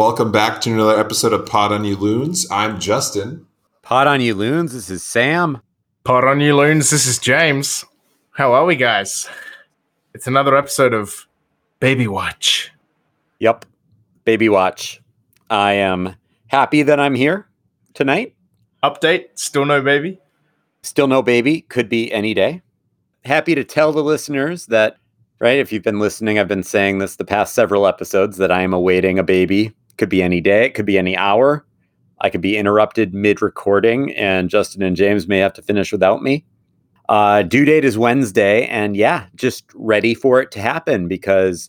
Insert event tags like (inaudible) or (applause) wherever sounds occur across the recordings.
everybody. Welcome back to another episode of Pod on You Loons. I'm Justin. Pod on you loons. This is Sam. Pod on you loons. This is James. How are we, guys? It's another episode of Baby Watch. Yep. Baby watch. I am happy that I'm here tonight. Update. Still no baby. Still no baby. Could be any day. Happy to tell the listeners that, right? If you've been listening, I've been saying this the past several episodes that I am awaiting a baby. Could be any day. It could be any hour. I could be interrupted mid recording, and Justin and James may have to finish without me. Uh, due date is Wednesday, and yeah, just ready for it to happen because,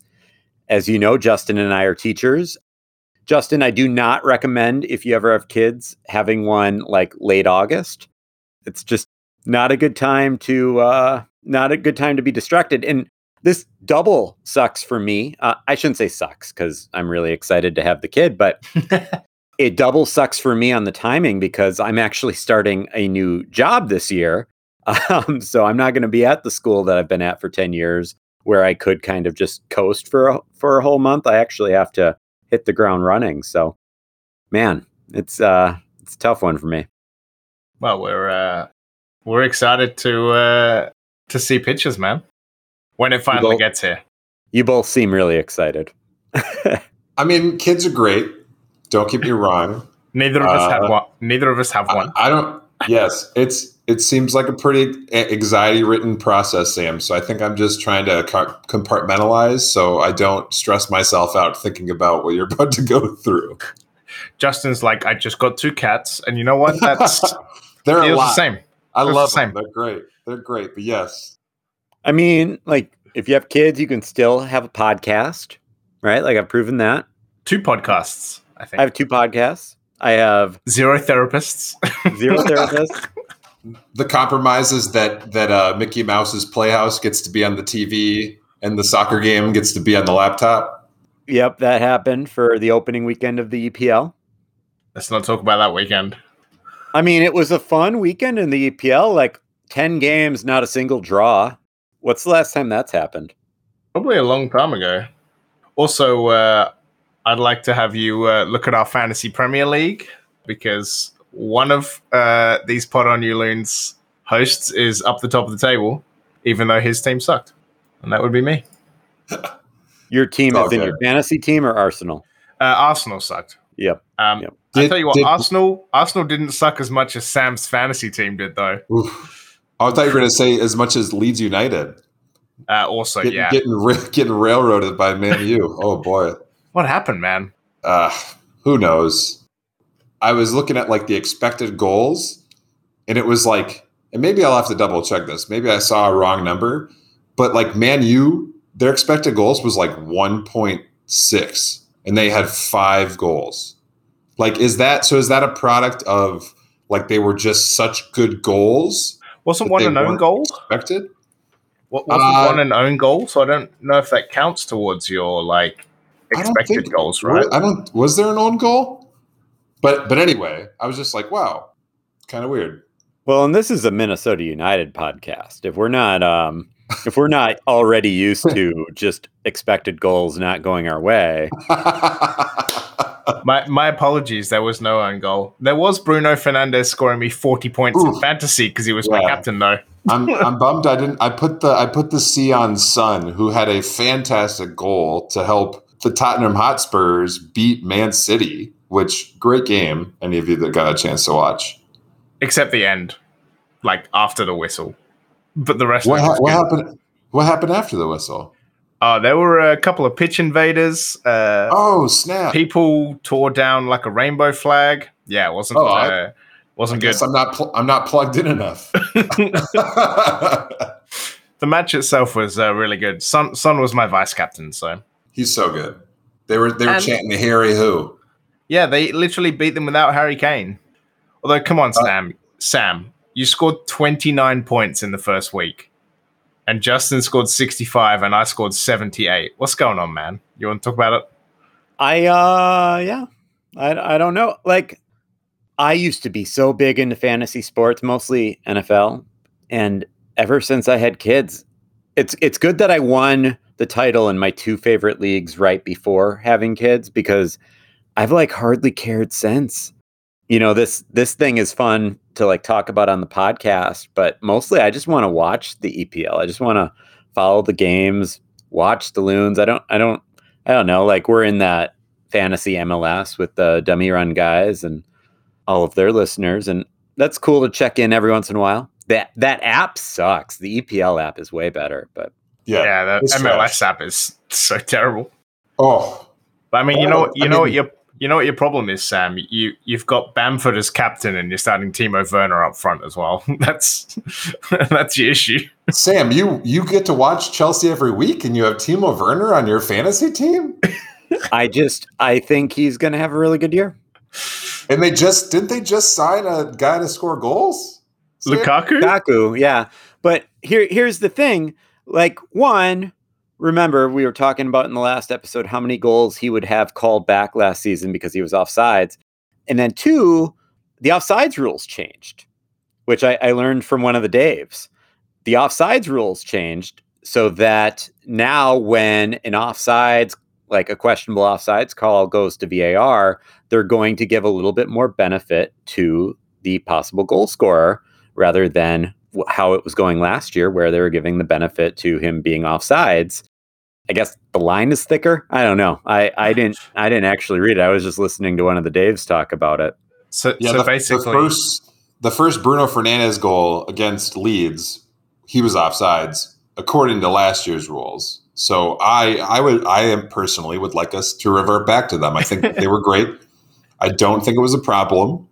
as you know, Justin and I are teachers. Justin, I do not recommend if you ever have kids having one like late August. It's just not a good time to uh, not a good time to be distracted. And this double sucks for me. Uh, I shouldn't say sucks because I'm really excited to have the kid, but (laughs) it double sucks for me on the timing because I'm actually starting a new job this year. (laughs) Um, so I'm not going to be at the school that I've been at for 10 years where I could kind of just coast for a, for a whole month. I actually have to hit the ground running. So man, it's uh it's a tough one for me. Well, we're uh, we're excited to uh, to see pictures, man. When it finally Well- gets here. You both seem really excited. (laughs) I mean, kids are great. Don't get me wrong. Neither of us Uh, have one. Neither of us have I, one. I don't. Yes, it's it seems like a pretty anxiety ridden process, Sam. So I think I'm just trying to compartmentalize so I don't stress myself out thinking about what you're (laughs) about to go through. Justin's like, I just got two cats, and you know what? That's (laughs) They're a feels the lot. same. I They're the love same. them. They're great. They're great. But yes, I mean, like if you have kids, you can still have a podcast, right? Like I've proven that. Two podcasts, I think. I have two podcasts. I have Zero therapists. zero (laughs) therapists. the compromise is that that uh, Mickey Mouse's Playhouse gets to be on the TV and the soccer game gets to be on the laptop. Yep, that happened for the opening weekend of the EPL. Let's not talk about that weekend. I mean, it was a fun weekend in the EPL, like 10 games, not a single draw. What's the last time that's happened? Probably a long time ago. Also, uh, I'd like to have you uh, look at our fantasy Premier League because one of uh, these Pod on You Loons hosts is up the top of the table, even though his team sucked. And that would be me. (laughs) Your team is in Okay. your fantasy team or Arsenal? Uh, Arsenal sucked. Yep. Um, Yep. I Did- tell you what, did- Arsenal Arsenal didn't suck as much as Sam's fantasy team did, though. Oof. I thought you were going to say as much as Leeds United. Uh, also, Get- yeah. Getting getting railroaded by Man U. (laughs) Oh boy. what happened, man? Uh, who knows? I was looking at like the expected goals, and it was like, and maybe I'll have to double check this. Maybe I saw a wrong number, but like Man U, their expected goals was like 1.6, and they had five goals. Like, is that so? Is that a product of like they were just such good goals Wasn't one they an own weren't goal? expected? What, wasn't Uh, one an own goal? So I don't know if that counts towards your like expected think- goals, right? I don't. Was there an own goal? But but anyway, I was just like, wow, kind of weird. Well, and this is a Minnesota United podcast. If we're not um if we're not already used to (laughs) just expected goals not going our way, (laughs) My my apologies. There was no own goal. There was Bruno Fernandes scoring me forty points in fantasy because he was my captain, though. I'm (laughs) I'm bummed I didn't I put the I put the C on Son, who had a fantastic goal to help the Tottenham Hotspurs beat Man City, which great game. Any of you that got a chance to watch. Except the end, like after the whistle. But the rest What, of ha- what happened? What happened after the whistle? Uh, there were a couple of pitch invaders. Uh, Oh snap! People tore down like a rainbow flag. Yeah, it wasn't Oh, uh, I wasn't good. guess I'm not pl- I'm not plugged in enough. (laughs) (laughs) the match itself was uh, really good. Son Son was my vice captain, so He's so good. They were they were And- chanting Harry who. yeah, they literally beat them without Harry Kane. Although, come on, Sam, Sam, you scored twenty nine points in the first week, and Justin scored sixty five, and I scored seventy eight. What's going on, man? You want to talk about it? I uh yeah. I I don't know. Like I used to be so big into fantasy sports, mostly NFL, and ever since I had kids, it's it's good that I won the title in my two favorite leagues right before having kids because I've like hardly cared since. You know, this this thing is fun to like talk about on the podcast, but mostly I just want to watch the EPL. I just want to follow the games, watch the loons. I don't I don't I don't know, like we're in that fantasy MLS with the dummy run guys and all of their listeners and that's cool to check in every once in a while. That that app sucks. The EPL app is way better, but Yeah. Yeah, the MLS trash. app is so terrible. Oh, But I mean, you know, Oh, you I know what mean- your you know what your problem is, Sam. You you've got Bamford as captain, and you're starting Timo Werner up front as well. (laughs) that's (laughs) that's your issue. Sam, you you get to watch Chelsea every week, and you have Timo Werner on your fantasy team, (laughs) I just I think he's going to have a really good year. and they just didn't they just sign a guy to score goals? Sam? Lukaku. Kaku, yeah. But here here's the thing. Like one, remember we were talking about in the last episode how many goals he would have called back last season because he was offsides. And then two, the offsides rules changed, which I, I learned from one of the Daves. The offsides rules changed so that now when an offsides, like a questionable offsides call goes to VAR, they're going to give a little bit more benefit to the possible goal scorer rather than how it was going last year, where they were giving the benefit to him being offsides. I guess the line is thicker. I don't know. I, I didn't I didn't actually read it. I was just listening to one of the Daves talk about it. So, Yeah, so the, basically, the first the first Bruno Fernandes goal against Leeds, he was offsides according to last year's rules. So I I would I am personally would like us to revert back to them. I think they were great. I don't think it was a problem,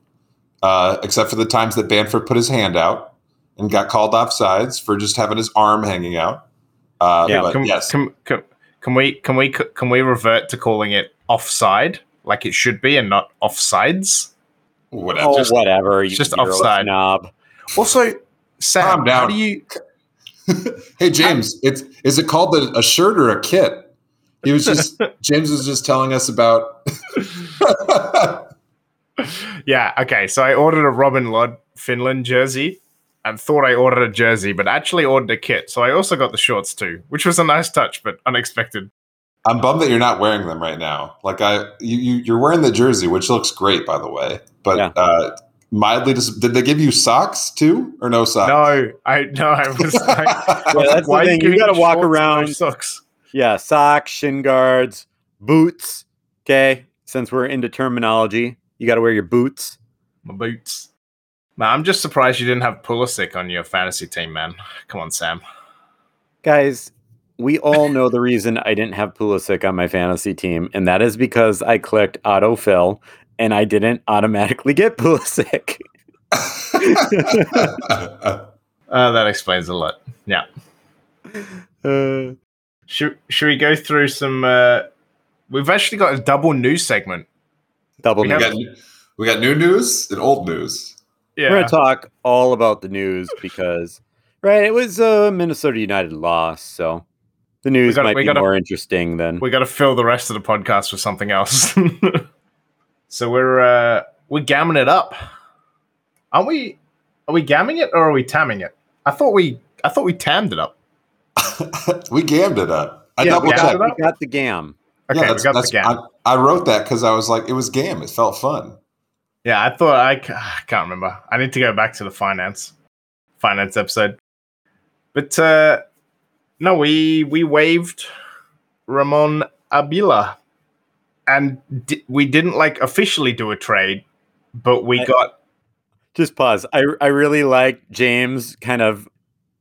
uh, except for the times that Bamford put his hand out and got called offsides for just having his arm hanging out. Uh, Yeah, but can, yes, can, can, can we can we can we revert to calling it offside like it should be and not offsides? whatever. Oh, just- whatever. You just offside. snob. Also, Sam, Calm down. how do you? (laughs) hey James, it's is it called a, a shirt or a kit? He was just (laughs) James was just telling us about. (laughs) Yeah, okay. So I ordered a Robin Lod Finland jersey and thought I ordered a jersey, but actually ordered a kit. So I also got the shorts too, which was a nice touch, but unexpected. I'm bummed that you're not wearing them right now. Like I, you, you you're wearing the jersey, which looks great, by the way. But Yeah. uh, mildly, dis- did they give you socks too, or no socks? No, I no, I was (laughs) like, Yeah, that's the why are thing. You giving gotta walk shorts and no around- socks. Yeah, socks, shin guards, boots. Okay, since we're into terminology, you got to wear your boots. My boots. Man, I'm just surprised you didn't have Pulisic on your fantasy team, man. Come on, Sam. Guys, we all know the reason I didn't have Pulisic on my fantasy team, and that is because I clicked autofill and I didn't automatically get Pulisic. (laughs) Uh, that explains a lot. Yeah. Uh, Should should we go through some? Uh, we've actually got a double news segment. double We we news. have- got we got new news and old news. Yeah. We're gonna talk all about the news because, (laughs) right? It was a Minnesota United loss, so the news gotta- might be gotta- more interesting than we got to fill the rest of the podcast with something else. (laughs) so we're uh, we're gamming it up, aren't we? Are we gamming it or are we tamming it? I thought we I thought we tammed it up. (laughs) we gammed it up. I Yeah, double we checked. it up? we got the gam. Okay, yeah, we that's, got the that's, gam. I, I wrote that because I was like, it was gam. It felt fun. Yeah, I thought I, I can't remember. I need to go back to the finance finance episode. But uh no, we we waived Ramon Abila, and di- we didn't like officially do a trade, but we I- got Just pause. I I really like James kind of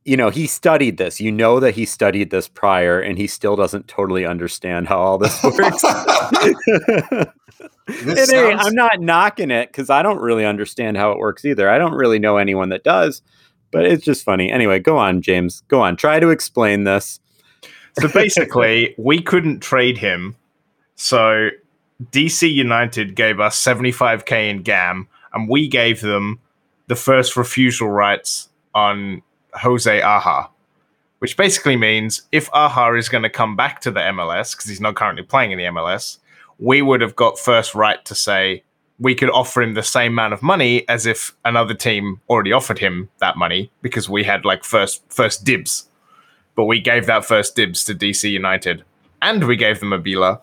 you know, he studied this. You know that he studied this prior and he still doesn't totally understand how all this (laughs) works. (laughs) This And hey, sounds- I'm not knocking it because I don't really understand how it works either. I don't really know anyone that does, but it's just funny. Anyway, go on, James. Go on. Try to explain this. so basically we couldn't trade him. So DC United gave us 75k in GAM, and we gave them the first refusal rights on Jose Aja, which basically means if Aja is going to come back to the MLS because he's not currently playing in the MLS, we would have got first right to say we could offer him the same amount of money as if another team already offered him that money because we had like first first dibs. but we gave that first dibs to DC United, and we gave them a Abila,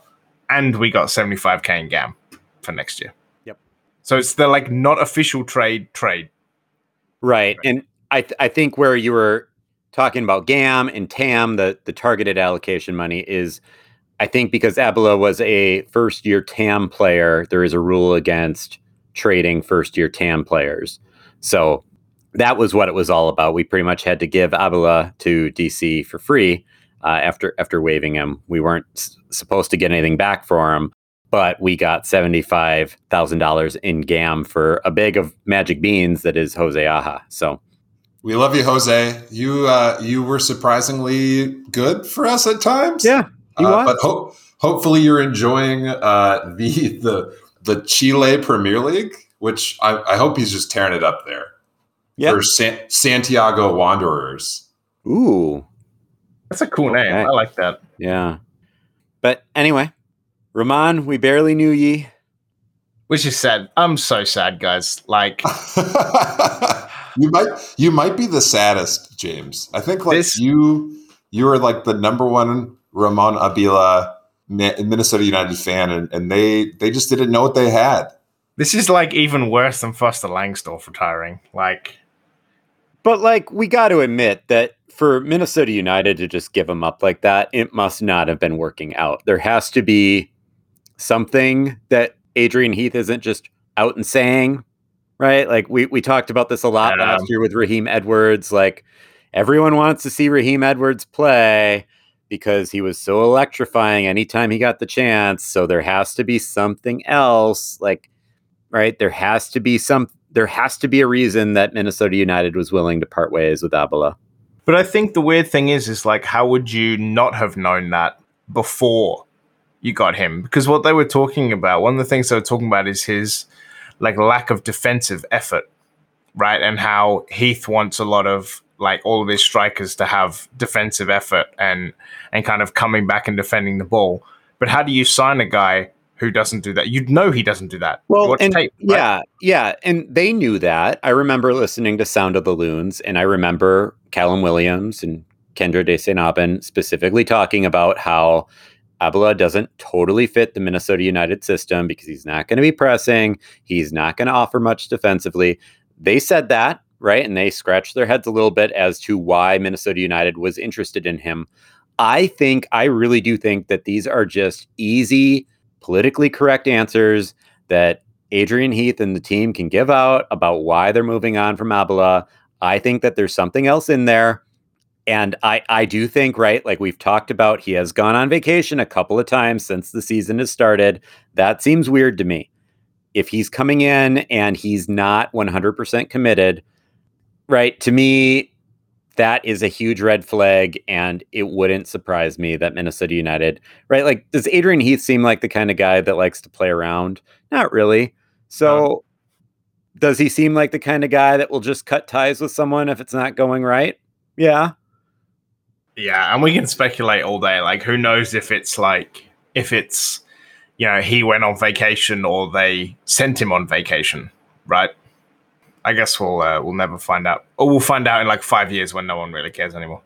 and we got 75k in GAM for next year. Yep. So it's the like not official trade trade. Right. And I th- I think where you were talking about GAM and TAM, the the targeted allocation money is I think because Abila was a first year TAM player, there is a rule against trading first year TAM players. So that was what it was all about. We pretty much had to give Abila to DC for free uh, after after waiving him. We weren't s- supposed to get anything back for him, but we got seventy five thousand dollars in GAM for a bag of magic beans that is Jose Aja. So We love you, Jose. You uh, you were surprisingly good for us at times. yeah, he Uh, was. but ho- hopefully you're enjoying uh, the the the Chile Premier League, which I, I hope he's just tearing it up there Yeah. for San- Santiago Wanderers. Ooh, That's a cool name. Okay. I like that. yeah. But anyway, Ramon, we barely knew ye. Which is sad. I'm so sad, guys. Like (laughs) you might you might be the saddest, James. I think like This- you you are like the number one Ramon Abila Minnesota United fan, and, and they they just didn't know what they had. this is like even worse than Foster Langsdorf retiring. Like But like, we got to admit that for Minnesota United to just give him up like that, it must not have been working out. There has to be something that Adrian Heath isn't just out and saying, right? Like we we talked about this a lot last year with Raheem Edwards. Like everyone wants to see Raheem Edwards play because he was so electrifying anytime he got the chance. So there has to be something else. Like, right? There has to be some there has to be a reason that Minnesota United was willing to part ways with Abila. But I think the weird thing is, is like, how would you not have known that before you got him? Because what they were talking about, one of the things they were talking about is his like lack of defensive effort, right? And how Heath wants a lot of like all of his strikers to have defensive effort and and kind of coming back and defending the ball. But how do you sign a guy who doesn't do that? You'd know he doesn't do that. Well, and tape, right? yeah, yeah, and they knew that. I remember listening to Sound of the Loons, and I remember Callum Williams and Kendra De. Aubin specifically talking about how Abila doesn't totally fit the Minnesota United system because he's not going to be pressing, he's not going to offer much defensively. They said that, right? And they scratched their heads a little bit as to why Minnesota United was interested in him. I think, I really do think that these are just easy, politically correct answers that Adrian Heath and the team can give out about why they're moving on from Abila. I think that there's something else in there. And I, I do think, right, like we've talked about, he has gone on vacation a couple of times since the season has started. That seems weird to me. If he's coming in and he's not 100% committed, right, to me, that is a huge red flag. And it wouldn't surprise me that Minnesota United, right, like does Adrian Heath seem like the kind of guy that likes to play around? Not really. So does he seem like the kind of guy that will just cut ties with someone if it's not going right? Yeah. Yeah, and we can speculate all day. Like, who knows if it's like if it's you know he went on vacation or they sent him on vacation, right? I guess we'll uh, we'll never find out, or we'll find out in like five years when no one really cares anymore.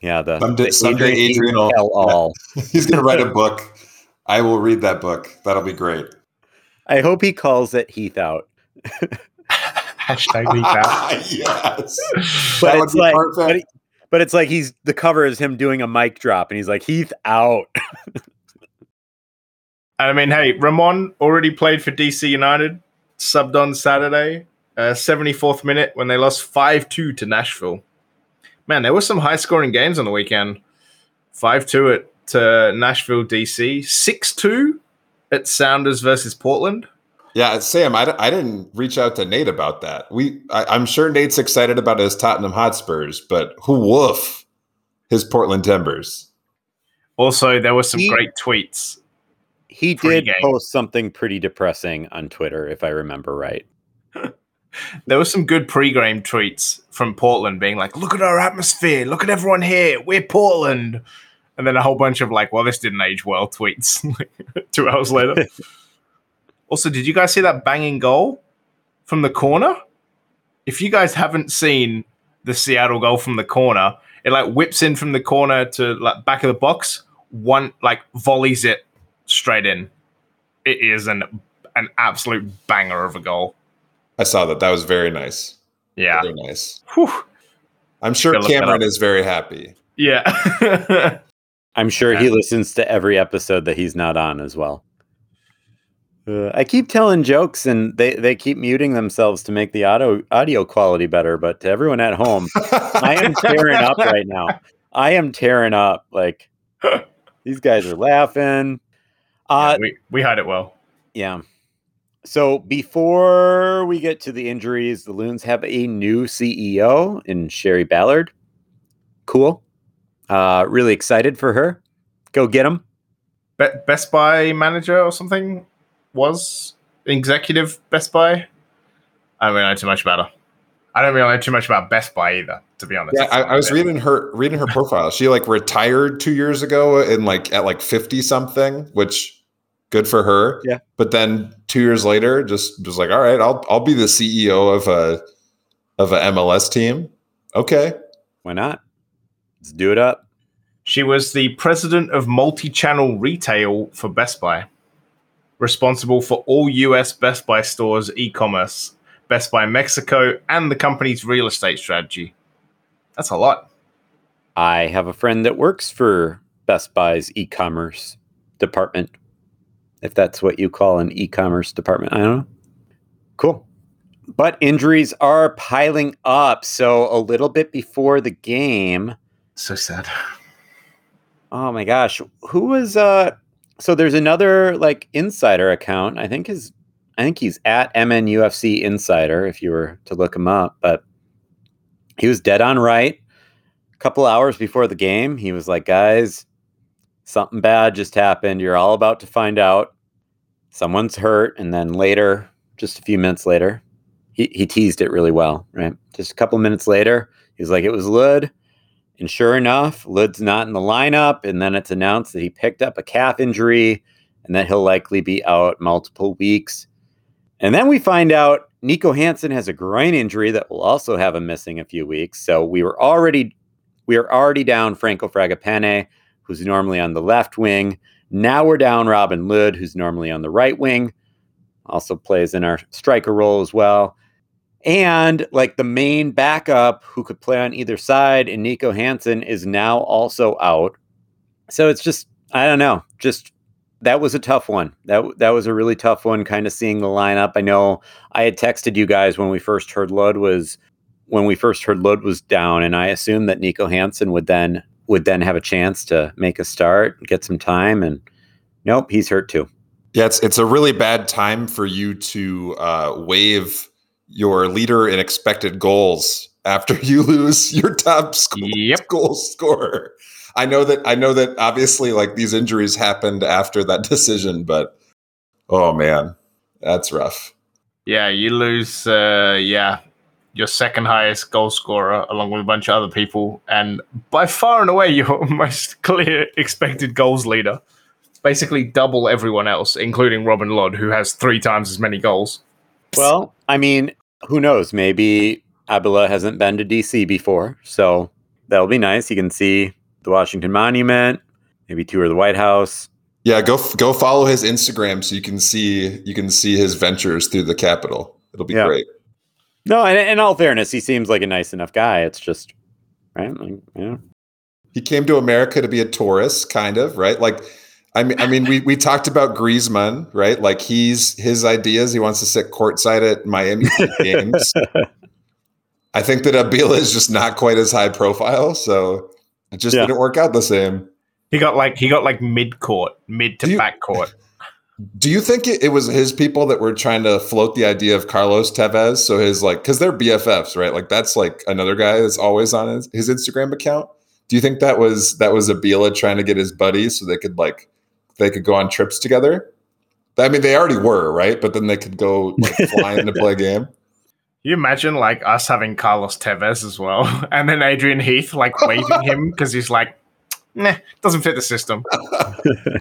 Yeah. The, Someday- the someday Heath Adrian will- all. (laughs) He's going to write a (laughs) book. I will read that book. That'll be great. I hope he calls it Heath out. (laughs) Hashtag leave out. yes. But That would it's be like, perfect. but, he- but it's like he's the cover is him doing a mic drop, and he's like Heath out. (laughs) I mean, hey, Ramon already played for DC United, subbed on Saturday, uh, 74th minute when they lost 5 2 to Nashville. Man, there were some high scoring games on the weekend 5 2 at uh, Nashville, DC, 6 2 at Sounders versus Portland. Yeah, Sam, I, I didn't reach out to Nate about that. We, I, I'm sure Nate's excited about his Tottenham Hotspurs, but who woof his Portland Timbers. Also, there were some He- great tweets. He did Pre-game. post something pretty depressing on Twitter, if I remember right. (laughs) There were some good pre-game tweets from Portland being like, look at our atmosphere, look at everyone here, we're Portland. And then a whole bunch of like, well, this didn't age well tweets (laughs) two hours later. (laughs) also, did you guys see that banging goal from the corner? If you guys haven't seen the Seattle goal from the corner, It like whips in from the corner to like back of the box. One like volleys it straight in. It is an an absolute banger of a goal. I saw that. That was very nice. Yeah. Very nice. Whew. I'm sure Gotta look that Cameron is very happy. Yeah. (laughs) I'm sure he listens to every episode that he's not on as well. Uh, I keep telling jokes and they, they keep muting themselves to make the audio audio quality better. But to everyone at home, I am tearing up right now. I am tearing up. Like these guys are laughing. Uh, Yeah, we we hide it well. yeah. So before we get to the injuries, the Loons have a new CEO in Shari Ballard. Cool. Uh, really excited for her. Go get them. Be- Best Buy manager or something was executive Best Buy. I don't really know too much about her. I don't really know too much about Best Buy either, to be honest. Yeah, I, I was reading her reading her profile. She like retired two years ago and like at like fifty something, which good for her. Yeah. But then two years later, just just like, all right, I'll I'll be the CEO of a of a MLS team. Okay. Why not? Let's do it up. She was the president of multi-channel retail for Best Buy, responsible for all US Best Buy stores e-commerce, Best Buy Mexico, and the company's real estate strategy. That's a lot. I have a friend that works for Best Buy's e-commerce department. If that's what you call an e-commerce department, I don't know. Cool. But injuries are piling up. So a little bit before the game, So sad. oh my gosh, who was uh so there's another like insider account. I think his I think he's at MNUFC Insider if you were to look him up, but he was dead on right. A couple hours before the game, he was like, "Guys, something bad just happened. You're all about to find out. Someone's hurt." And then later, just a few minutes later, he, he teased it really well, right? Just a couple minutes later, he's like, "It was Lod." And sure enough, Lod's not in the lineup. And then it's announced that he picked up a calf injury and that he'll likely be out multiple weeks. And then we find out Niko Hansen has a groin injury that will also have him missing a few weeks. So we were already we are already down Franco Fragapane, who's normally on the left wing. Now we're down Robin Lod, who's normally on the right wing, also plays in our striker role as well. And like the main backup who could play on either side, and Niko Hansen is now also out. So it's just, I don't know, just that was a tough one. That that was a really tough one. Kind of seeing the lineup. I know I had texted you guys when we first heard Lod was when we first heard Lod was down, and I assumed that Niko Hansen would then would then have a chance to make a start, get some time, and nope, he's hurt too. Yeah, it's it's a really bad time for you to uh, waive your leader in expected goals after (laughs) you lose your top sc- Yep. goal scorer. I know that I know that obviously like these injuries happened after that (laughs) decision, but oh man, that's rough. Yeah, you lose. Uh, yeah, your second highest goal scorer, along with a bunch of other people, and by far and away (laughs) your most clear expected goals leader. Basically, double everyone else, including Robin Lod, who has three times as many goals. Well, I mean, who knows? Maybe Abila hasn't been to DC before, so that'll be nice. You can see the Washington Monument, maybe tour the White House. Yeah, go go follow his Instagram so you can see you can see his ventures through the Capitol. It'll be Yeah. great. No, and in all fairness, he seems like a nice enough guy. It's just right, like, yeah. He came to America to be a tourist, kind of, right? Like, I mean, I mean, we we talked about Griezmann, right? Like, he's his ideas. He wants to sit courtside at Miami (laughs) games. I think that Abila is just not quite as high profile, so it just Yeah. didn't work out the same. He got like he got like mid court, mid to you- back court. Do you think it, it was his people that were trying to float the idea of Carlos Tevez? So his like, because they're BFFs, right? Like that's like another guy that's always on his, his Instagram account. Do you think that was that was Abila trying to get his buddies so they could like they could go on trips together? I mean, they already were, right? But then they could go like, (laughs) flying to play a game. you imagine like us having Carlos Tevez as well, (laughs) and then Adrian Heath like waving him (laughs) because he's like, nah, doesn't fit the system.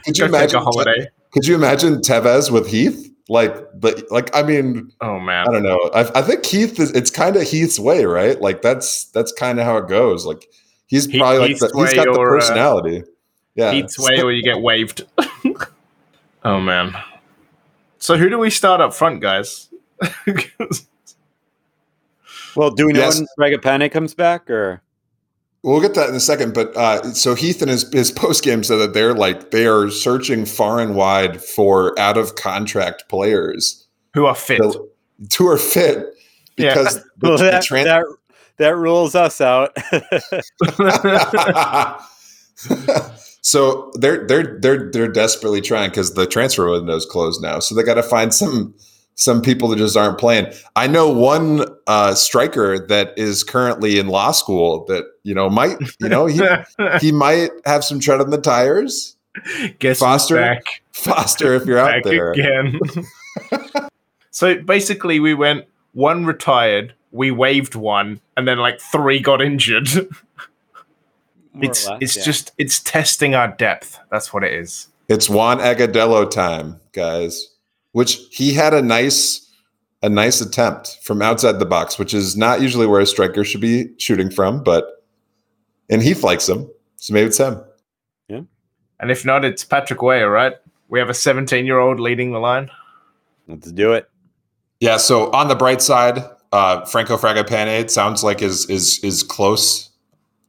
Could you Go imagine? a holiday. Could you imagine Tevez with Heath? Like, but like, I mean, Oh man, I don't know. I, I think Heath is. It's kind of Heath's way, right? Like that's that's kind of how it goes. Like He's He- probably like he's the, he's way got the or, uh, personality. Yeah. Heath's way or you get waved. (laughs) oh man. So who do we start up front, guys? (laughs) Well, do we know Yes. when Fragapane comes back or? We'll get that in a second, but uh, so Heath in his, his (laughs) post game said that they're like they are searching far and wide for out of contract players who are fit? to, to are fit Yeah. because the, Well, the that, tran- that, that rules us out. So they're they're they're they're desperately trying because the transfer window is closed now. So they got to find some some people that just aren't playing. I know one uh, striker that is currently in law school that you know might you know he (laughs) he might have some tread on the tires. Guess Foster? Foster if you're out there, again. (laughs) so basically, we went one retired, we waived one, and then like three got injured. (laughs) More or it's less, it's yeah. just it's testing our depth. That's what it is. it's Juan Agudelo time, guys. Which he had a nice a nice attempt from outside the box, which is not usually where a striker should be shooting from, but and Heath likes him, so maybe it's him. Yeah. And if not, it's Patrick Weah, right? We have a 17 year old leading the line. Let's do it. Yeah. So on the bright side, uh, Franco Fragapane it sounds like is is is close.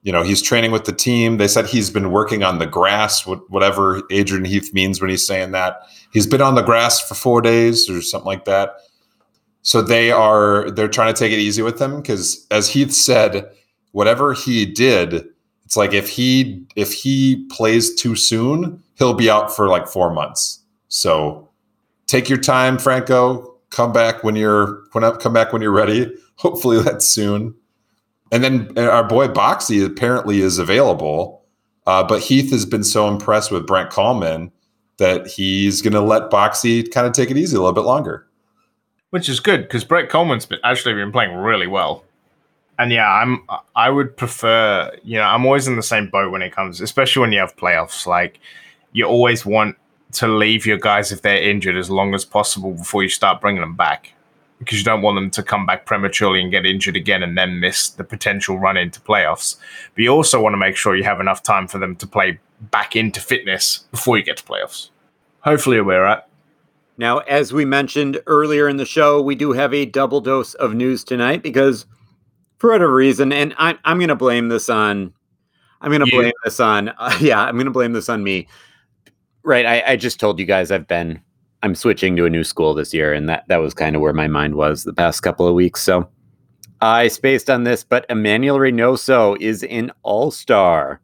You know, he's training with the team. They said he's been working on the grass, whatever Adrian Heath means when he's saying that. He's been on the grass for four days or something like that. So they are they're trying to take it easy with him because, as Heath said, whatever he did, it's like if he if he plays too soon, he'll be out for like four months. So take your time, Franco. Come back when you're when. Come back when you're ready. Hopefully that's soon. And then uh, our boy Boxy apparently is available, uh, but Heath has been so impressed with Brent Kallman that he's going to let Boxy kind of take it easy a little bit longer. which is good because Brent Kallman's been, actually been playing really well. And yeah, I'm I would prefer, you know, I'm always in the same boat when it comes, especially when you have playoffs. Like you always want to leave your guys if they're injured as long as possible before you start bringing them back. Because you don't want them to come back prematurely and get injured again and then miss the potential run into playoffs. But you also want to make sure you have enough time for them to play back into fitness before you get to playoffs. Hopefully we're at. Now, as we mentioned earlier in the show, we do have a double dose of news tonight because, for whatever reason, and I'm I'm going to blame this on, I'm going to blame this on, uh, (laughs) yeah, I'm going to blame this on me. Right, I, I just told you guys I've been, I'm switching to a new school this year, and that that was kind of where my mind was the past couple of weeks. So I spaced on this, but Emmanuel Reynoso is an All Star.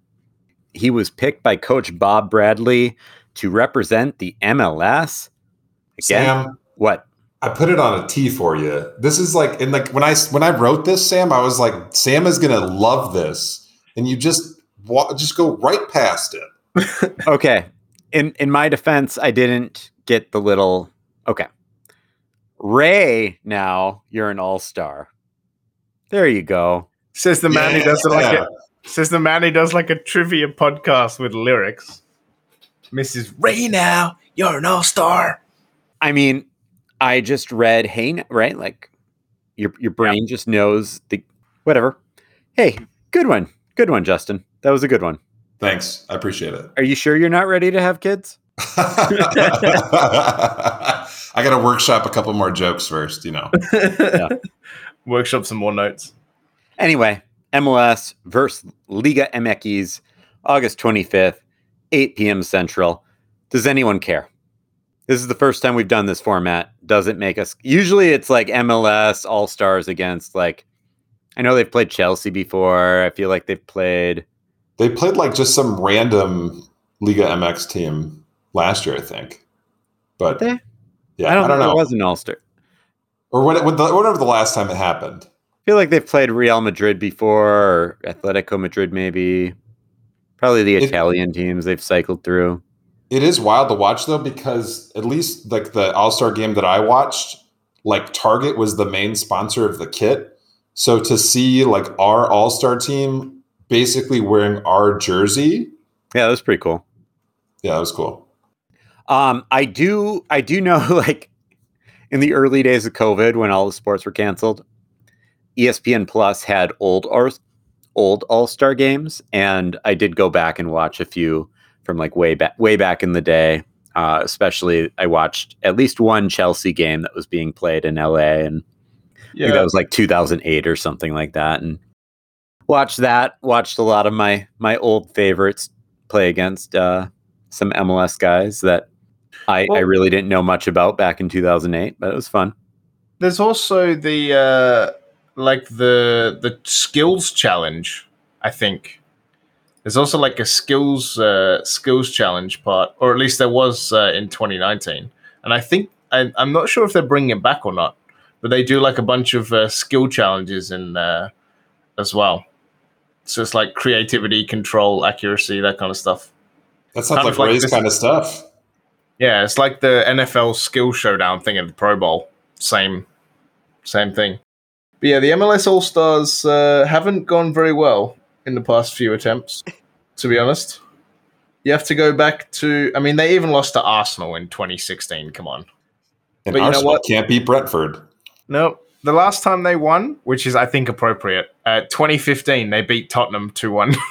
He was picked by Coach Bob Bradley to represent the MLS. Again, Sam, what? I put it on a T for you. This is like, and like when I when I wrote this, Sam, I was like, Sam is gonna love this, and you just just go right past it. (laughs) Okay. In in my defense, I didn't get the little okay. Ray, now you're an all-star. There you go. Says the man who does it like Yeah. a says the man who does like a trivia podcast with lyrics. Mrs. Ray now, you're an all-star. I mean, I just read hey right? Like your your brain just knows the whatever. Hey, good one. Good one, Justin. That was a good one. Thanks, I appreciate it. Are you sure you're not ready to have kids? (laughs) (laughs) I got to workshop a couple more jokes first, you know. (laughs) Workshop some more notes. Anyway, MLS versus Liga MX, August 25th, 8 p.m. Central. Does anyone care? This is the first time we've done this format. Does it make us? Usually it's like MLS All Stars against, like, I know they've played Chelsea before. I feel like they've played. They played like just some random Liga MX team last year, I think. But yeah, I don't, think know. It was an All Star. or what, what the, whatever the last time it happened. I feel like they've played Real Madrid before or Atletico Madrid, maybe. Probably the It- Italian teams they've cycled through. It is wild to watch though, because at least like the All Star game that I watched, like Target was the main sponsor of the kit. So to see like our All Star team basically wearing our jersey, Yeah, that was pretty cool. yeah, that was cool. Um, I do, I do know, (laughs) like in the early days of COVID, when all the sports were canceled, ESPN Plus had old old All Star games, and I did go back and watch a few from like way back way back in the day. Uh, especially, I watched at least one Chelsea game that was being played in LA, and I think that was like 2008 or something like that. And watched that. Watched a lot of my my old favorites play against uh, some MLS guys that I, I really didn't know much about back in 2008, but it was fun. There's also the uh, like the the skills challenge. I think there's also like a skills uh, skills challenge part, or at least there was uh, in 2019. And I think I, I'm not sure if they're bringing it back or not, but they do like a bunch of uh, skill challenges in there as well. So it's like creativity, control, accuracy, that kind of stuff. That sounds Kind like of like Ray's this- kind of stuff. Yeah, it's like the NFL skill showdown thing at the Pro Bowl. Same, same thing. But yeah, the MLS All Stars uh, haven't gone very well in the past few attempts. (laughs) To be honest, you have to go back to. I mean, they even lost to Arsenal in 2016. Come on. And But you know Arsenal what? can't beat Brentford. No, the last time they won, which is I think appropriate, uh, 2015, they beat Tottenham 2 1. (laughs)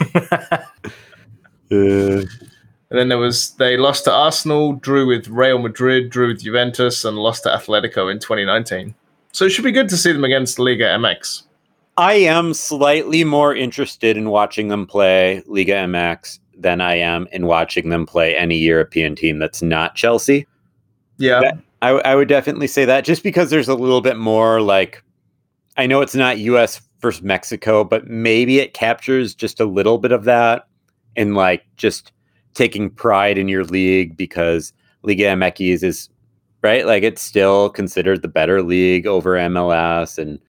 Uh, And then there was they lost to Arsenal, drew with Real Madrid, drew with Juventus, and lost to Atletico in 2019. So it should be good to see them against Liga MX. I am slightly more interested in watching them play Liga MX than I am in watching them play any European team that's not Chelsea. Yeah, That- I, I would definitely say that just because there's a little bit more like I know it's not US versus Mexico, but maybe it captures just a little bit of that in like just taking pride in your league because Liga MX is right, like it's still considered the better league over MLS and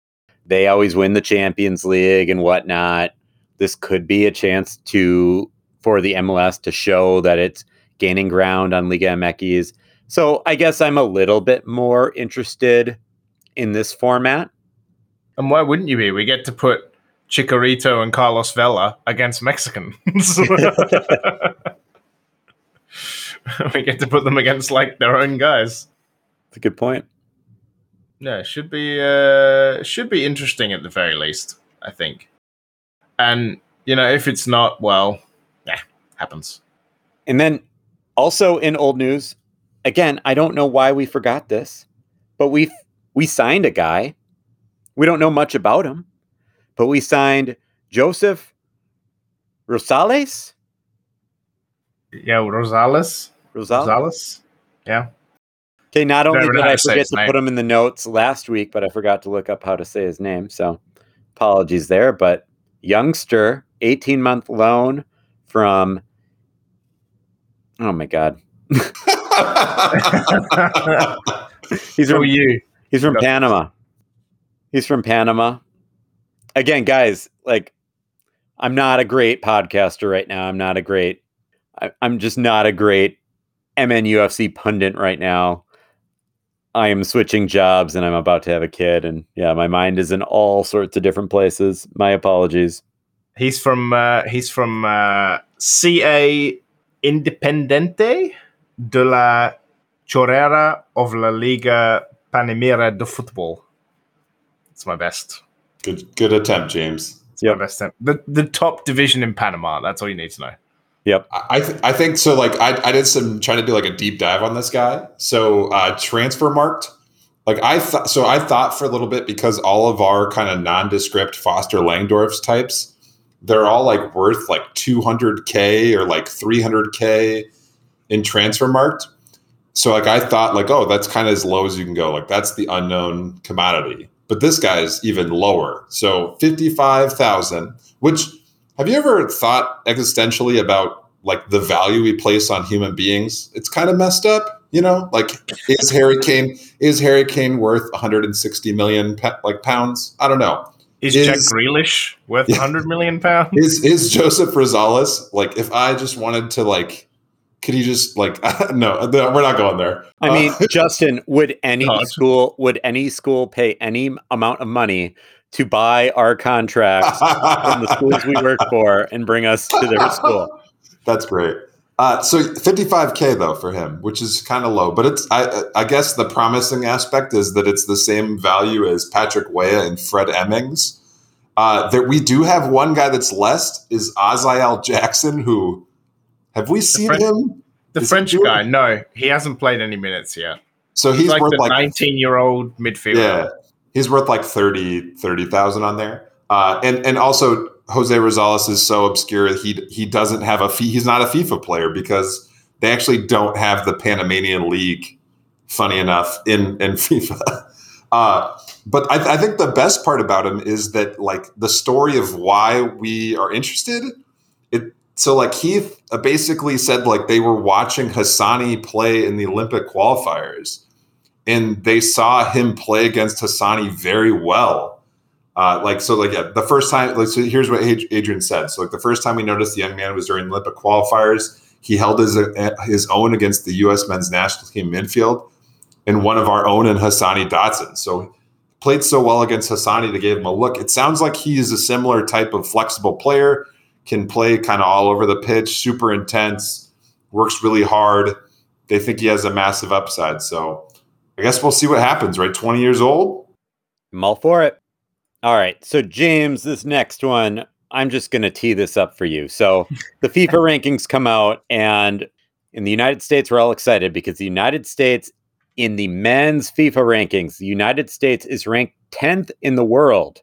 they always win the Champions League and whatnot. This could be a chance to for the MLS to show that it's gaining ground on Liga MX. So I guess I'm a little bit more interested in this format. and why wouldn't you be? We get to put Chicharito and Carlos Vela against Mexicans. (laughs) (laughs) we get to put them against like their own guys. That's a good point. Yeah, it should be uh should be interesting at the very least, I think. And you know, if it's not, well, yeah, happens. And then also in old news, again, I don't know why we forgot this, but we we signed a guy. We don't know much about him, but we signed Joseph Rosales. Yeah, Rosales. Rosales. Rosales. Yeah. Okay, not only did I forget to name. put him in the notes last week, but I forgot to look up how to say his name. So apologies there. But youngster, 18 month loan from, oh my God. (laughs) (laughs) He's from, you? he's from No. Panama. He's from Panama. Again, guys, like, I'm not a great podcaster right now. I'm not a great, I, I'm just not a great MNUFC pundit right now. I am switching jobs and I'm about to have a kid. And yeah, my mind is in all sorts of different places. My apologies. He's from uh, he's from uh, CA Independiente de la Chorrera of la Liga Panamera de Football. It's my best. good, good attempt, James. It's Yep. my best. attempt. The the top division in Panama. That's all you need to know. Yep. I I, th- I think so. Like I, I did some trying to do like a deep dive on this guy. So uh, Transfermarkt. Like I thought. So I thought for a little bit because all of our kind of nondescript Foster Langsdorf's types, they're all like worth like 200k or like 300k in Transfermarkt. So like I thought like oh that's kind of as low as you can go. Like that's the unknown commodity. But this guy's even lower. So 55,000, which have you ever thought existentially about like the value we place on human beings? It's kind of messed up, you know. Like, is Harry Kane is Harry Kane worth 160 million like pounds? I don't know. Is, Is- Jack Grealish worth Yeah. 100 million (laughs) pounds? Is is Joseph Rosales like? If I just wanted to like, could he just like? (laughs) no, we're not going there. I mean, Uh, (laughs) Justin, would any school would any school pay any amount of money to buy our contracts from the schools we work (laughs) for and bring us to their school? That's great. Uh, so 55k though for him, which is kind of low, but it's I I guess the promising aspect is that it's the same value as Patrick Weah and Fred Emmings, Uh, that we do have one guy that's less is Aziel Jackson, who have we seen French- him? The Is French guy, no, he hasn't played any minutes yet. So He's he's like worth like 19 year old midfielder. yeah, he's worth like 30 30,000 on there. Uh, and and also Jose Rosales is so obscure he he doesn't have a fee, he's not a FIFA player because they actually don't have the Panamanian League. Funny enough, in in (laughs) FIFA. Uh, but I, I think the best part about him is that like the story of why we are interested. It so like Heath uh, basically said like they were watching Hassani play in the Olympic qualifiers, and they saw him play against Hassani very well. Uh, like so, like yeah, the first time. Like so, here's what Adrian said. So like the first time we noticed the young man was during Olympic qualifiers. He held his uh, his own against the U.S. men's national team midfield, and one of our own and Hassani Dotson. So played so well against Hassani, they gave him a look. It sounds like he is a similar type of flexible player, can play kind of all over the pitch, super intense, works really hard. They think he has a massive upside. So I guess we'll see what happens, right? 20 years old. I'm all for it. All right. So, James, this next one, I'm just going to tee this up for you. So, the (laughs) FIFA rankings come out, and in the United States, we're all excited because the United States, in the men's FIFA rankings, the United States is ranked 10th in the world.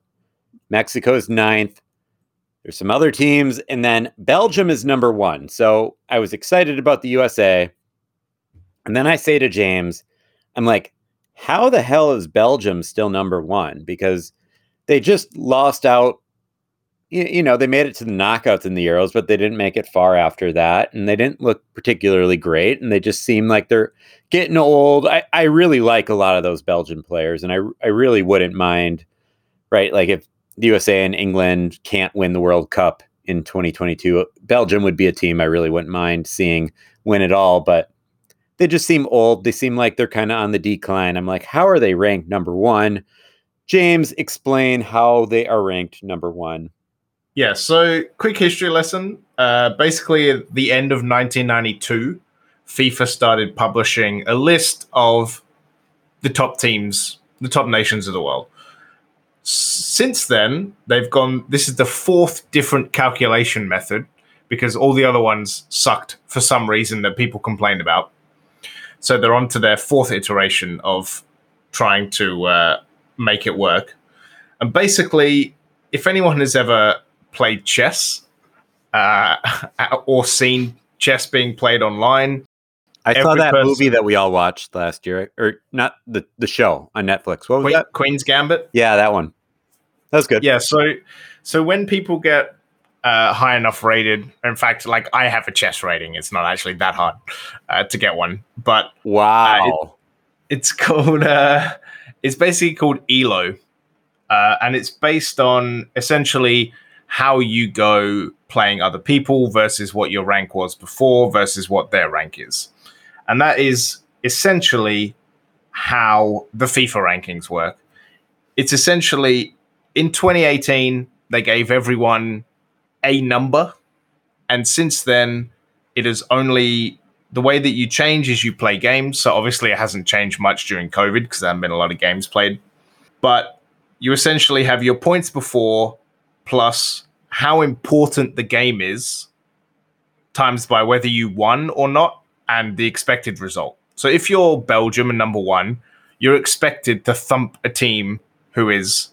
Mexico's ninth. There's some other teams, and then Belgium is number one. So, I was excited about the USA. And then I say to James, I'm like, how the hell is Belgium still number one? Because they just lost out. You, know, they made it to the knockouts in the Euros, but they didn't make it far after that. And they didn't look particularly great. And they just seem like they're getting old. I, I really like a lot of those Belgian players. And I, I really wouldn't mind, right? Like if the USA and England can't win the World Cup in 2022, Belgium would be a team I really wouldn't mind seeing win it all. But they just seem old. They seem like they're kind of on the decline. I'm like, how are they ranked number one? James, explain how they are ranked number one. Yeah, so quick history lesson. Uh, basically, at the end of 1992, FIFA started publishing a list of the top teams, the top nations of the world. Since then, they've gone, this is the fourth different calculation method because all the other ones sucked for some reason that people complained about. So they're on to their fourth iteration of trying to uh, make it work. And basically, if anyone has ever played chess uh, (laughs) or seen chess being played online, I saw that person- movie that we all watched last year, or not the, the show on Netflix. What was Queen, that? Queen's Gambit. Yeah, that one. That was good. Yeah, so so when people get uh, high enough rated, in fact, like I have a chess rating, it's not actually that hard uh, to get one, but Wow. it's (laughs) called uh, it's basically called elo uh, and it's based on essentially how you go playing other people versus what your rank was before versus what their rank is and that is essentially how the fifa rankings work it's essentially in 2018 they gave everyone a number and since then it is only the way that you change is you play games. So obviously it hasn't changed much during COVID because there haven't been a lot of games played. But you essentially have your points before plus how important the game is times by whether you won or not and the expected result. So if you're Belgium and number one, you're expected to thump a team who is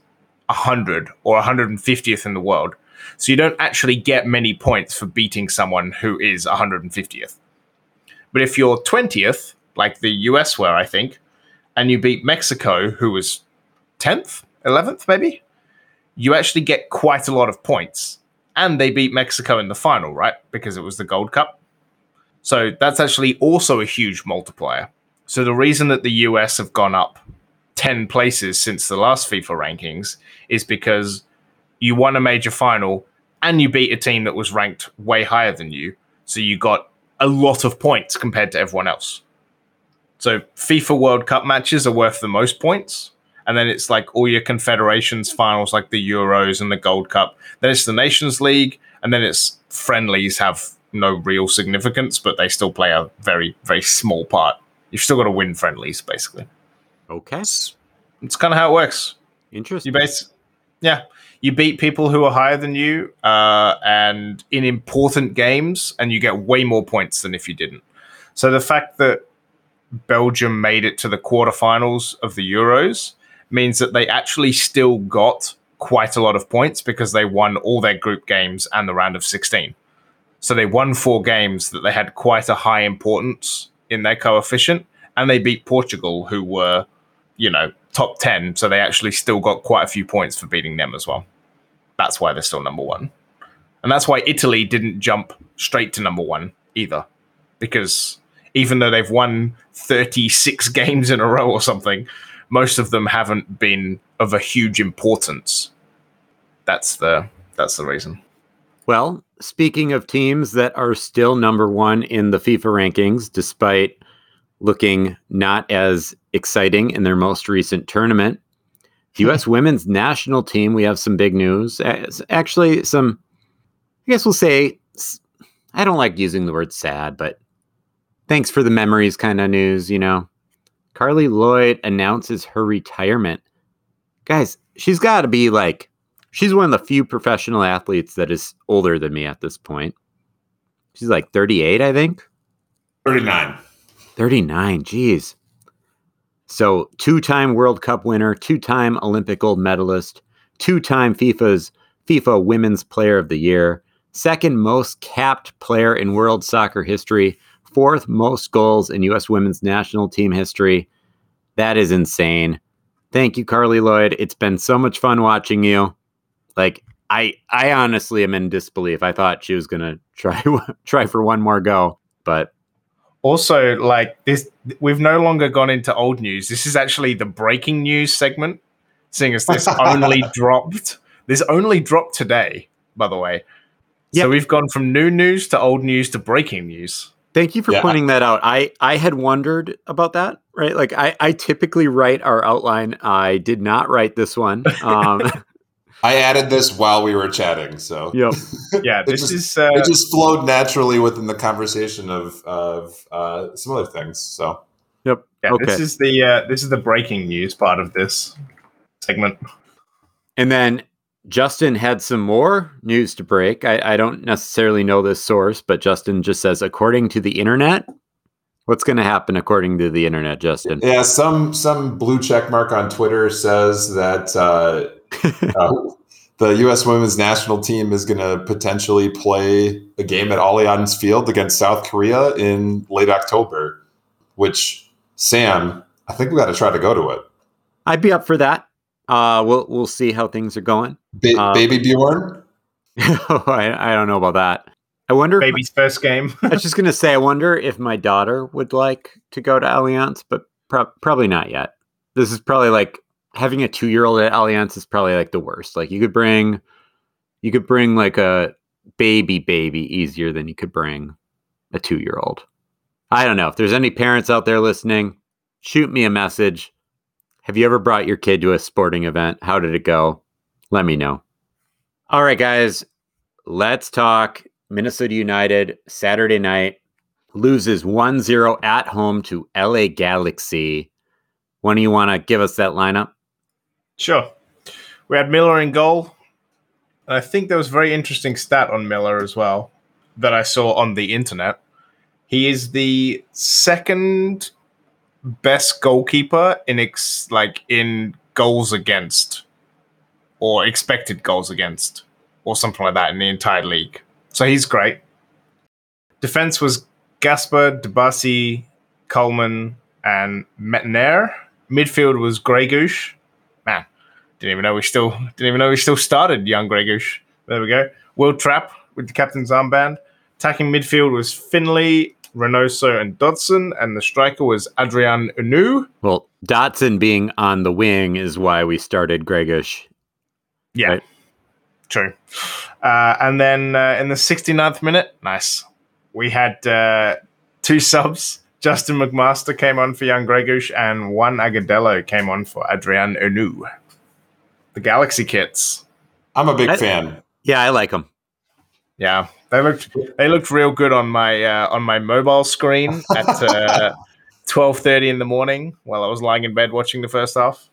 100 or 150th in the world. So you don't actually get many points for beating someone who is 150th. But if you're 20th, like the US were, I think, and you beat Mexico, who was 10th, 11th, maybe, you actually get quite a lot of points. And they beat Mexico in the final, right? Because it was the Gold Cup. So that's actually also a huge multiplier. So the reason that the US have gone up 10 places since the last FIFA rankings is because you won a major final and you beat a team that was ranked way higher than you. So you got a lot of points compared to everyone else. So FIFA World Cup matches are worth the most points. And then it's like all your confederations finals, like the Euros and the Gold Cup. Then it's the Nations League, and then it's friendlies have no real significance, but they still play a very, very small part. You've still got to win friendlies, basically. Okay. It's, it's kind of how it works. Interesting. You base Yeah, you beat people who are higher than you, uh, and in important games, and you get way more points than if you didn't. So the fact that Belgium made it to the quarterfinals of the Euros means that they actually still got quite a lot of points because they won all their group games and the round of 16. So they won four games that they had quite a high importance in their coefficient, and they beat Portugal, who were, you know, top 10. So they actually still got quite a few points for beating them as well. That's why they're still number one. And that's why Italy didn't jump straight to number one either, because even though they've won 36 (laughs) games in a row or something, most of them haven't been of a huge importance. That's the that's the reason. Well, speaking of teams that are still number one in the FIFA rankings, despite looking not as exciting in their most recent tournament, hmm. the U.S. women's national team, we have some big news. Actually, some, I guess we'll say, I don't like using the word sad, but thanks for the memories kind of news, you know. Carly Lloyd announces her retirement. Guys, she's got to be like, she's one of the few professional athletes that is older than me at this point. She's like 38, I think. 39. 39, geez. So, two time World Cup winner, two time Olympic gold medalist, two time FIFA's FIFA Women's Player of the Year, second most capped player in world soccer history, fourth most goals in U.S. women's national team history. That is insane. Thank you, Carly Lloyd. It's been so much fun watching you. Like, I I honestly am in disbelief. I thought she was gonna (laughs) try try for one more go, but also like this we've no longer gone into old news. This is actually the breaking news segment, seeing as this (laughs) only dropped. This only dropped today, by the way. Yep. So we've gone from new news to old news to breaking news. Thank you for yeah. pointing that out. I I had wondered about that, right? Like I I typically write our outline. I did not write this one. (laughs) Um, I added this while we were chatting, so yep. (laughs) yeah, this just, is uh, it just flowed naturally within the conversation of of uh, some other things. So yep. Yeah, okay. this is the uh, this is the breaking news part of this segment. And then Justin had some more news to break. I, I don't necessarily know this source, but Justin just says, according to the internet, what's going to happen according to the internet, Justin? Yeah, some some blue check mark on Twitter says that uh, uh, (laughs) the U.S. women's national team is going to potentially play a game at Allianz Field against South Korea in late October. Which Sam, I think we got to try to go to it. I'd be up for that. Uh, we'll we'll see how things are going. Ba- um, baby Bjorn. (laughs) I, I don't know about that. I wonder. Baby's my, first game. (laughs) I was just gonna say. I wonder if my daughter would like to go to Allianz, but pro- probably not yet. This is probably like having a two-year-old at Allianz is probably like the worst. Like you could bring, you could bring like a baby baby easier than you could bring a two-year-old. I don't know if there's any parents out there listening. Shoot me a message have you ever brought your kid to a sporting event? How did it go? Let me know. All right, guys, let's talk Minnesota United Saturday night loses 1 0 at home to LA Galaxy. When do you want to give us that lineup? Sure. We had Miller in goal. And I think there was a very interesting stat on Miller as well that I saw on the internet. He is the second best goalkeeper in ex- like in goals against or expected goals against or something like that in the entire league. So he's great. Defense was Gasper, Dibassy, Kallman, and Metanire. Midfield was Gregus. Didn't even know we still didn't even know we still started young Gregus. There we go. Wil Trapp with the captain's armband. Attacking midfield was Finlay, Reynoso and Dotson, and the striker was Adrien Hunou. Well, Dotson being on the wing is why we started Gregus. Yeah, right? true. Uh, and then uh, in the 69th minute, nice, we had uh, two subs. Justin McMaster came on for young Gregus, and Juan Agudelo came on for Adrien Hunou. The Galaxy kits. I'm a big I, fan. Yeah, I like them. Yeah, they looked they looked real good on my uh, on my mobile screen (laughs) at uh, twelve thirty in the morning while I was lying in bed watching the first half.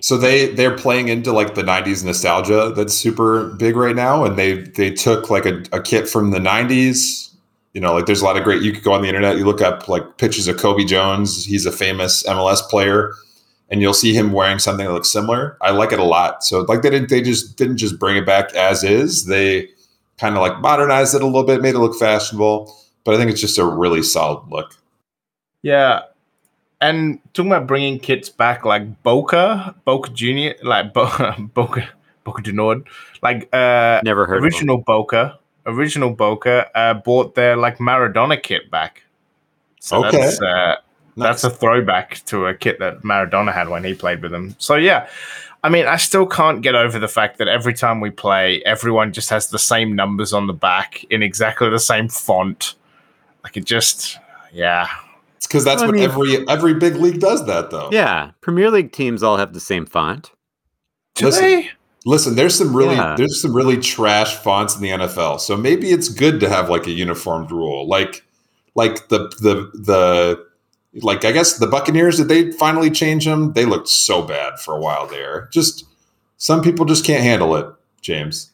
So they they're playing into like the '90s nostalgia that's super big right now, and they they took like a, a kit from the '90s. You know, like there's a lot of great. You could go on the internet, you look up like pictures of Cobi Jones. He's a famous MLS player, and you'll see him wearing something that looks similar. I like it a lot. So like they didn't they just didn't just bring it back as is. They kind of like modernized it a little bit, made it look fashionable. But I think it's just a really solid look. Yeah. And talking about bringing kits back, like Boca, Boca Junior, like Bo- (laughs) Boca, Boca du Nord, like uh, Never heard original Boca, original Boca uh, bought their like Maradona kit back. So Okay. that's uh, that's a throwback to a kit that Maradona had when he played with them. So yeah, I mean, I still can't get over the fact that every time we play, everyone just has the same numbers on the back in exactly the same font. Like it just, yeah. It's because that's I what mean- every every big league does. That though. Yeah, Premier League teams all have the same font. Do Listen. they? Listen, there's some really Yeah. there's some really trash fonts in the NFL. So maybe it's good to have like a uniformed rule. Like like the the the like I guess the Buccaneers did they finally change them? They looked so bad for a while there. Just some people just can't handle it, James.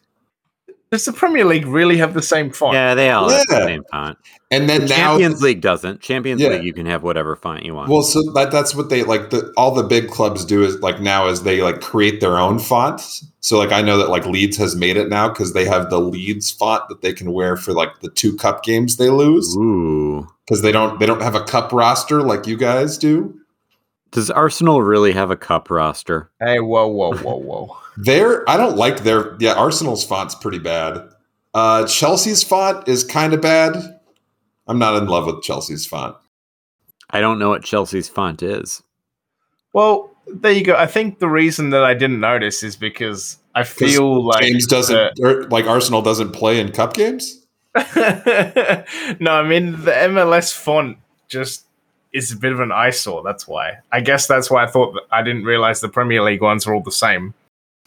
Does the Premier League really have the same font? Yeah, they all have the same font. And then The now Champions League doesn't. Champions Yeah. League, you can have whatever font you want. Well, so that that's what they like. The all the big clubs do is like now is they like create their own font. So like I know that like Leeds has made it now because they have the Leeds font that they can wear for like the two cup games they lose Ooh. because they don't they don't have a cup roster like you guys do. Does Arsenal really have a cup roster? Hey, whoa, whoa, whoa, whoa. Their I don't like their yeah Arsenal's font's pretty bad. Uh, Chelsea's font is kind of bad. I'm not in love with Chelsea's font. I don't know what Chelsea's font is. well, there you go. I think the reason that I didn't notice is because I feel like James doesn't or, like Arsenal doesn't play in cup games. (laughs) no, I mean the MLS font just is a bit of an eyesore. That's why. I guess that's why I thought that I didn't realize the Premier League ones are all the same.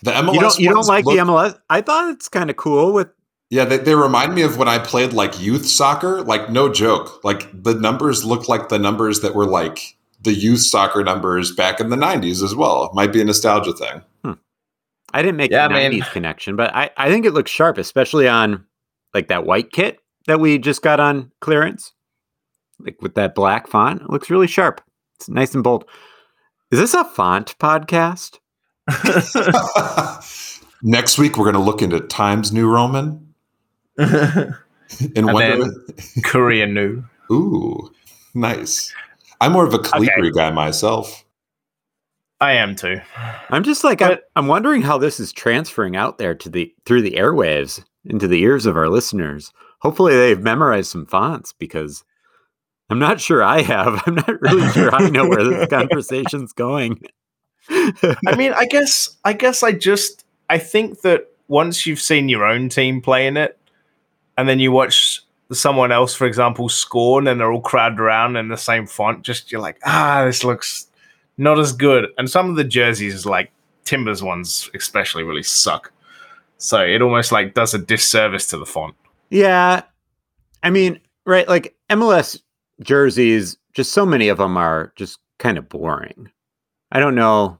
The MLS You don't you don't like look- the MLS? I thought it's kind of cool with Yeah, they, they remind me of when I played like youth soccer. Like, no joke. Like, the numbers look like the numbers that were like the youth soccer numbers back in the 90s as well. It might be a nostalgia thing. Hmm. I didn't make Yeah, the man. 90s connection, but I, I think it looks sharp, especially on like that white kit that we just got on clearance. Like with that black font. It looks really sharp. It's nice and bold. Is this a font podcast? (laughs) Next week, we're going to look into Times New Roman (laughs) and, wonder. Courier New. ooh, nice. I'm more of a Calibri guy myself. I am too. I'm just like I'm, I'm wondering how this is transferring out there to the through the airwaves into the ears of our listeners. Hopefully they've memorized some fonts because I'm not sure I have. (laughs) I'm not really sure I know where this conversation's going. I mean, I guess I guess I just I think that once you've seen your own team playing it, and then you watch someone else, for example, score, and they're all crowded around in the same font, just you're like, ah, this looks not as good. And some of the jerseys, like Timbers ones, especially, really suck. So it almost like does a disservice to the font. Yeah. I mean, right, like MLS jerseys, just so many of them are just kind of boring. I don't know.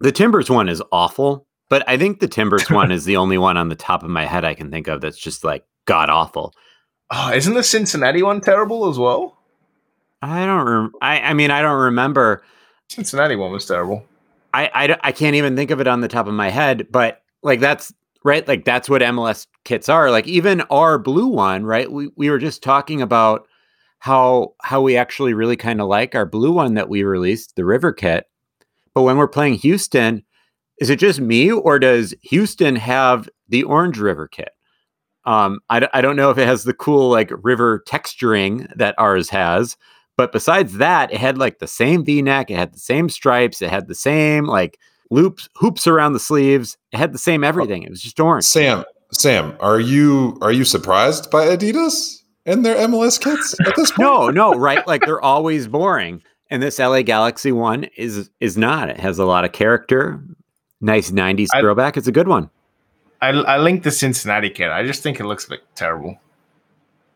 The Timbers one is awful, but I think the Timbers (laughs) one is the only one on the top of my head I can think of that's just like god awful. Oh, isn't the Cincinnati one terrible as well? I don't rem- I I mean, I don't remember. Cincinnati one was terrible. I, I I can't even think of it on the top of my head, but like that's right, like that's what MLS kits are. Like even our blue one, right? We we were just talking about how how we actually really kind of like our blue one that we released, the River kit. But when we're playing Houston, is it just me or does Houston have the Orange River kit? Um, I, d- I don't know if it has the cool like river texturing that ours has, but besides that, it had like the same V-neck, it had the same stripes, it had the same like loops, hoops around the sleeves, it had the same everything. It was just orange. Sam, Sam, are you are you surprised by Adidas and their MLS kits at this (laughs) point? No, no, right? Like they're always boring. And this LA Galaxy one is is not. It has a lot of character. Nice 90s I- throwback. It's a good one. I, I linked the Cincinnati kit. I just think it looks a bit terrible.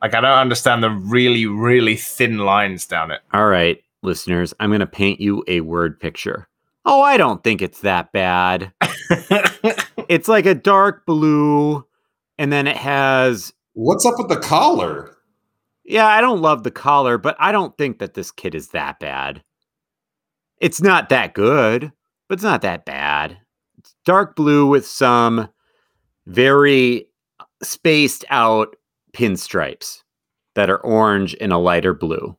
Like I don't understand the really, really thin lines down it. All right, listeners, I'm going to paint you a word picture. Oh, I don't think it's that bad. (laughs) it's like a dark blue, and then it has. What's up with the collar? Yeah, I don't love the collar, but I don't think that this kit is that bad. It's not that good, but it's not that bad. It's dark blue with some very uh, spaced out pinstripes that are orange and a lighter blue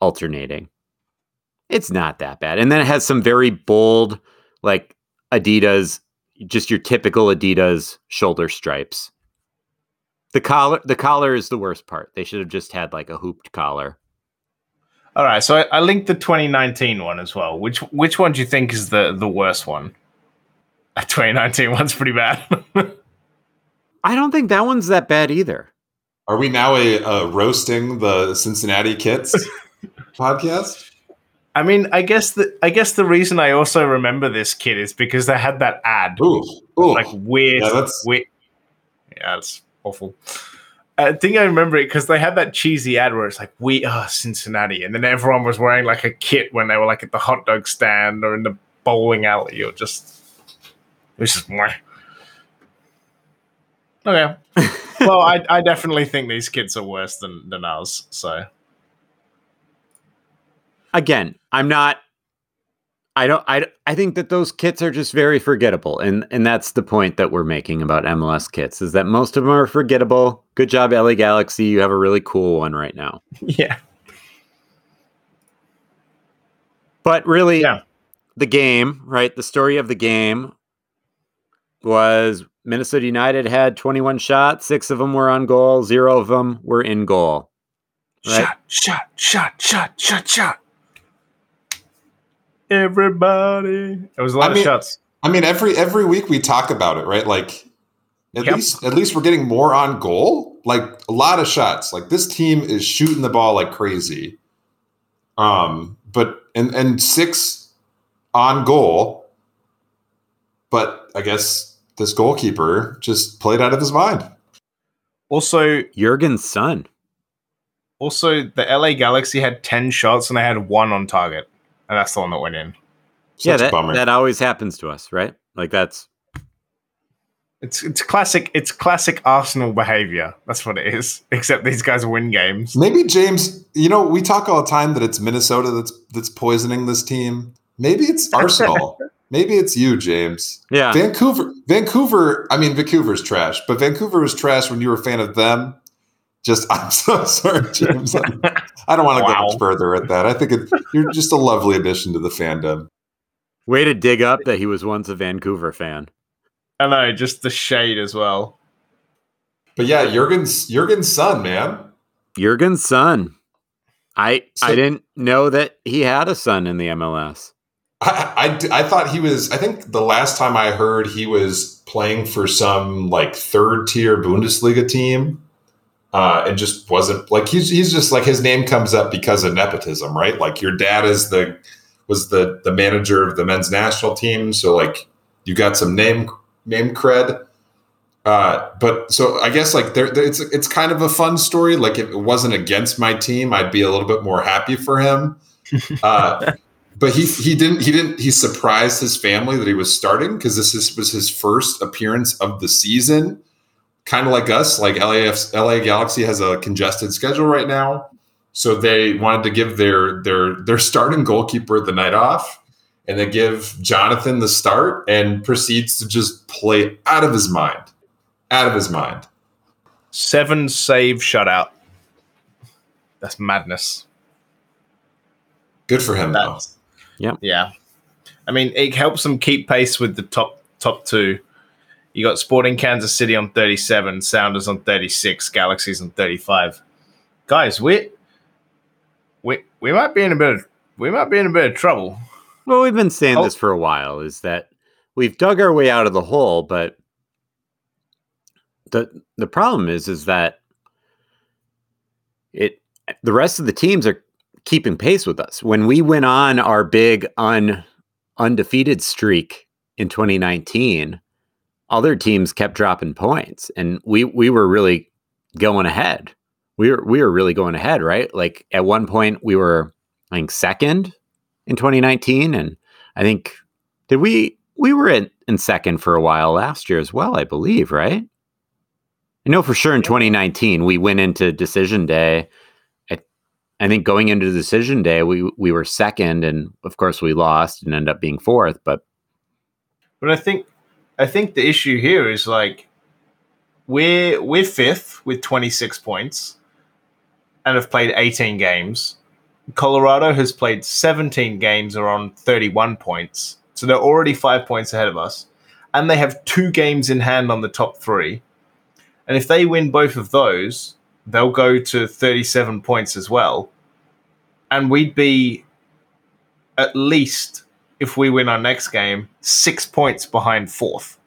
alternating. It's not that bad. And then it has some very bold, like Adidas, just your typical Adidas shoulder stripes. The collar, the collar is the worst part. They should have just had like a hooped collar. All right, so I, I linked the 2019 one as well. Which which one do you think is the the worst one? (laughs) The 2019 one's pretty bad. (laughs) I don't think that one's that bad either. Are we now a, a roasting the Cincinnati Kits (laughs) podcast? I mean, I guess the I guess the reason I also remember this kid is because they had that ad, Ooh, ooh. like weird, Yeah, that's- weird. Yeah, it's awful. I think I remember it because they had that cheesy ad where it's like we are Cincinnati, and then everyone was wearing like a kit when they were like at the hot dog stand or in the bowling alley, or just it was just more. Okay. (laughs) well, I, I definitely think these kids are worse than than ours. So Again, I'm not. I don't. I. I think that those kits are just very forgettable, and and that's the point that we're making about MLS kits is that most of them are forgettable. Good job, LA Galaxy. You have a really cool one right now. (laughs) yeah, But really, Yeah. the game, right? The story of the game was Minnesota United had 21 shots, six of them were on goal, zero of them were in goal. Right. shot, shot, shot, shot, shot, shot. Everybody. It was a lot I of mean- shots. I mean, every every week we talk about it, right? Like at Yep. least at least we're getting more on goal. Like a lot of shots. Like this team is shooting the ball like crazy. Um, but and and six on goal. But I guess this goalkeeper just played out of his mind. Also, Jurgen's son. also the LA Galaxy had ten shots and they had one on target, and that's the one that went in. yeah, Such a that, bummer. that always happens to us, right? Like that's It's it's classic. It's classic Arsenal behavior. That's what it is. (laughs) Except these guys win games. Maybe James, you know, we talk all the time that it's Minnesota that's that's poisoning this team. Maybe it's Arsenal. Maybe it's you, James. yeah. Vancouver, Vancouver. I mean, Vancouver's trash, but Vancouver was trash when you were a fan of them. Just, (laughs) I'm so sorry, James. I (laughs) don't want to Wow. go much further at that. I think it, you're just a lovely addition to the fandom. Way to dig up that he was once a Vancouver fan. I know, just the shade as well. But yeah, Jurgen's Jurgen's son, man. Jurgen's son. I So- I didn't know that he had a son in the MLS. I I thought he was. I think the last time I heard he was playing for some like third tier Bundesliga team, uh, and just wasn't like he's he's just like his name comes up because of nepotism, right? Like your dad is the was the the manager of the men's national team, so like you got some name name cred. Uh, but so I guess like there, there- it's it's kind of a fun story. Like if it wasn't against my team, I'd be a little bit more happy for him. (laughs) Uh, but he he didn't he didn't he surprised his family that he was starting because this is, was his first appearance of the season. Kind of like us, like LAF, LA Galaxy has a congested schedule right now, so they wanted to give their their their starting goalkeeper the night off, and they give Jonathan the start and proceeds to just play out of his mind, out of his mind. Seven save shutout. That's madness. Good for him though. That's Yep. Yeah. I mean, it helps them keep pace with the top top two. You got Sporting Kansas City on 37, Sounders on 36, Galaxies on 35. Guys, we we we might be in a bit of we might be in a bit of trouble. Well, we've been saying Oh. this for a while is that we've dug our way out of the hole, but the the problem is is that it the rest of the teams are keeping pace with us. When we went on our big un undefeated streak in 2019, other teams kept dropping points and we we were really going ahead. We were we were really going ahead, right? Like at one point we were I think second in 2019 and I think Did we we were in, in second for a while last year as well, I believe, right? I know for sure in 2019 we went into decision day. I, I think going into decision day we we were second, and of course we lost and ended up being fourth. But But I think I think the issue here is like we're we're fifth with 26 points and have played 18 games. Colorado has played 17 games are on 31 points. So they're already 5 points ahead of us and they have two games in hand on the top 3. And if they win both of those, they'll go to 37 points as well. And we'd be at least if we win our next game, 6 points behind fourth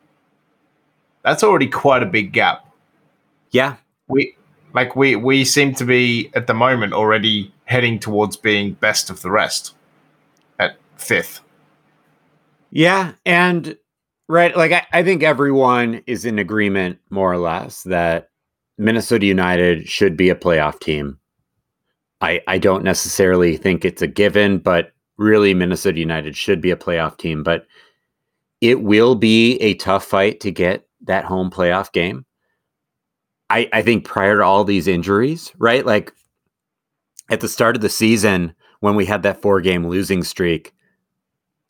that's already quite a big gap. Yeah. We like we we seem to be at the moment already heading towards being best of the rest at fifth. Yeah, and right, like I, I think everyone is in agreement more or less that Minnesota United should be a playoff team. I I don't necessarily think it's a given, but really Minnesota United should be a playoff team, but it will be a tough fight to get that home playoff game. I, I think prior to all these injuries, right? Like at the start of the season, when we had that four game losing streak,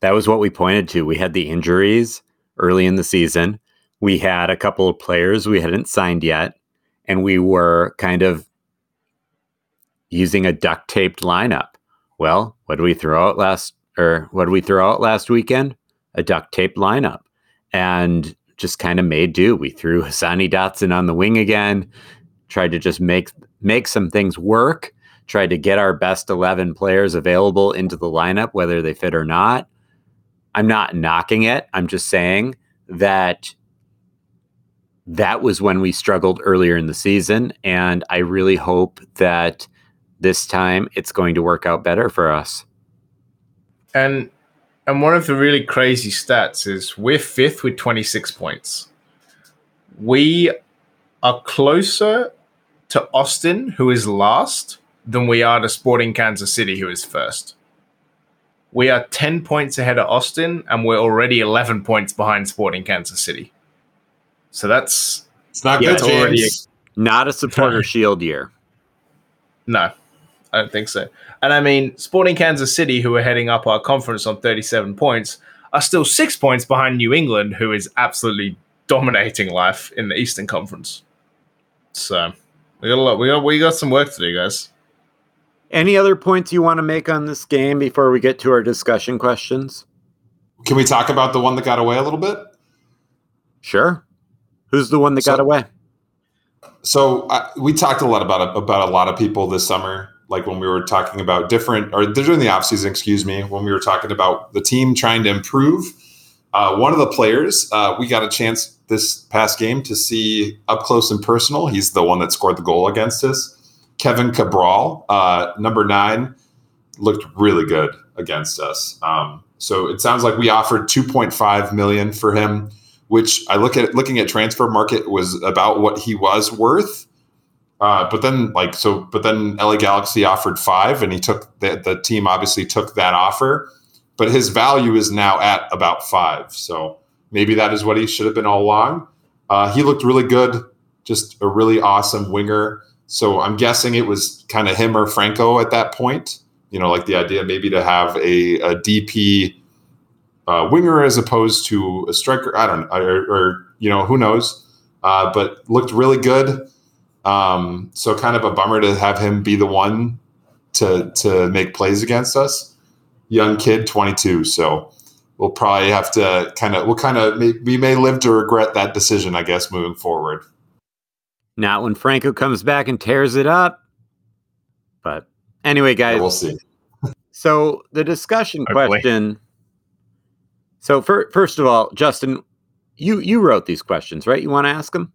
that was what we pointed to. We had the injuries early in the season. We had a couple of players we hadn't signed yet, and we were kind of using a duct taped lineup. Well, what did we throw out last or what did we throw out last weekend? A duct tape lineup. And just kind of made do. We threw (laughs) Hassani Dotson on the wing again, tried to just make make some things work, tried to get our best 11 players available into the lineup, whether they fit or not. I'm not knocking it. I'm just saying that that was when we struggled earlier in the season. And I really hope that this time it's going to work out better for us. And and one of the really crazy stats is we're fifth with 26 points. We are closer to Austin, who is last, than we are to Sporting Kansas City, who is first. We are 10 points ahead of Austin, and we're already 11 points behind Sporting Kansas City. So that's. It's not yeah, good, James. Already a, not a supporter (laughs) shield year. No, I don't think so. And I mean, Sporting Kansas City, who are heading up our conference on 37 points, are still six points behind New England, who is absolutely dominating life in the Eastern Conference. So we got a lot. We got we got some work to do, guys. Any other points you want to make on this game before we get to our discussion questions? Can we talk about the one that got away a little bit? Sure. Who's the one that so, got away? So uh, we talked a lot about about a lot of people this summer like when we were talking about different or during the offseason, excuse me, when we were talking about the team trying to improve. Uh, one of the players uh, we got a chance this past game to see up close and personal. He's the one that scored the goal against us. Kevin Cabral, uh, number nine, looked really good against us. Um, so it sounds like we offered 2.5 million for him, which I look at looking at Transfermarkt was about what he was worth. Uh, but then, like, so, but then LA Galaxy offered five, and he took the, the team obviously took that offer, but his value is now at about five. So maybe that is what he should have been all along. Uh, he looked really good, just a really awesome winger. So I'm guessing it was kind of him or Franco at that point. You know, like the idea maybe to have a, a DP uh, winger as opposed to a striker. I don't know, or, or you know, who knows? Uh, but looked really good. Um, so kind of a bummer to have him be the one to to make plays against us. Young kid, 22. So we'll probably have to kind of we'll kind of we may live to regret that decision, I guess, moving forward. Not when Franco comes back and tears it up. But anyway, guys, yeah, we'll see. (laughs) so the discussion question. So for, first of all, Justin, you you wrote these questions, right? You want to ask them?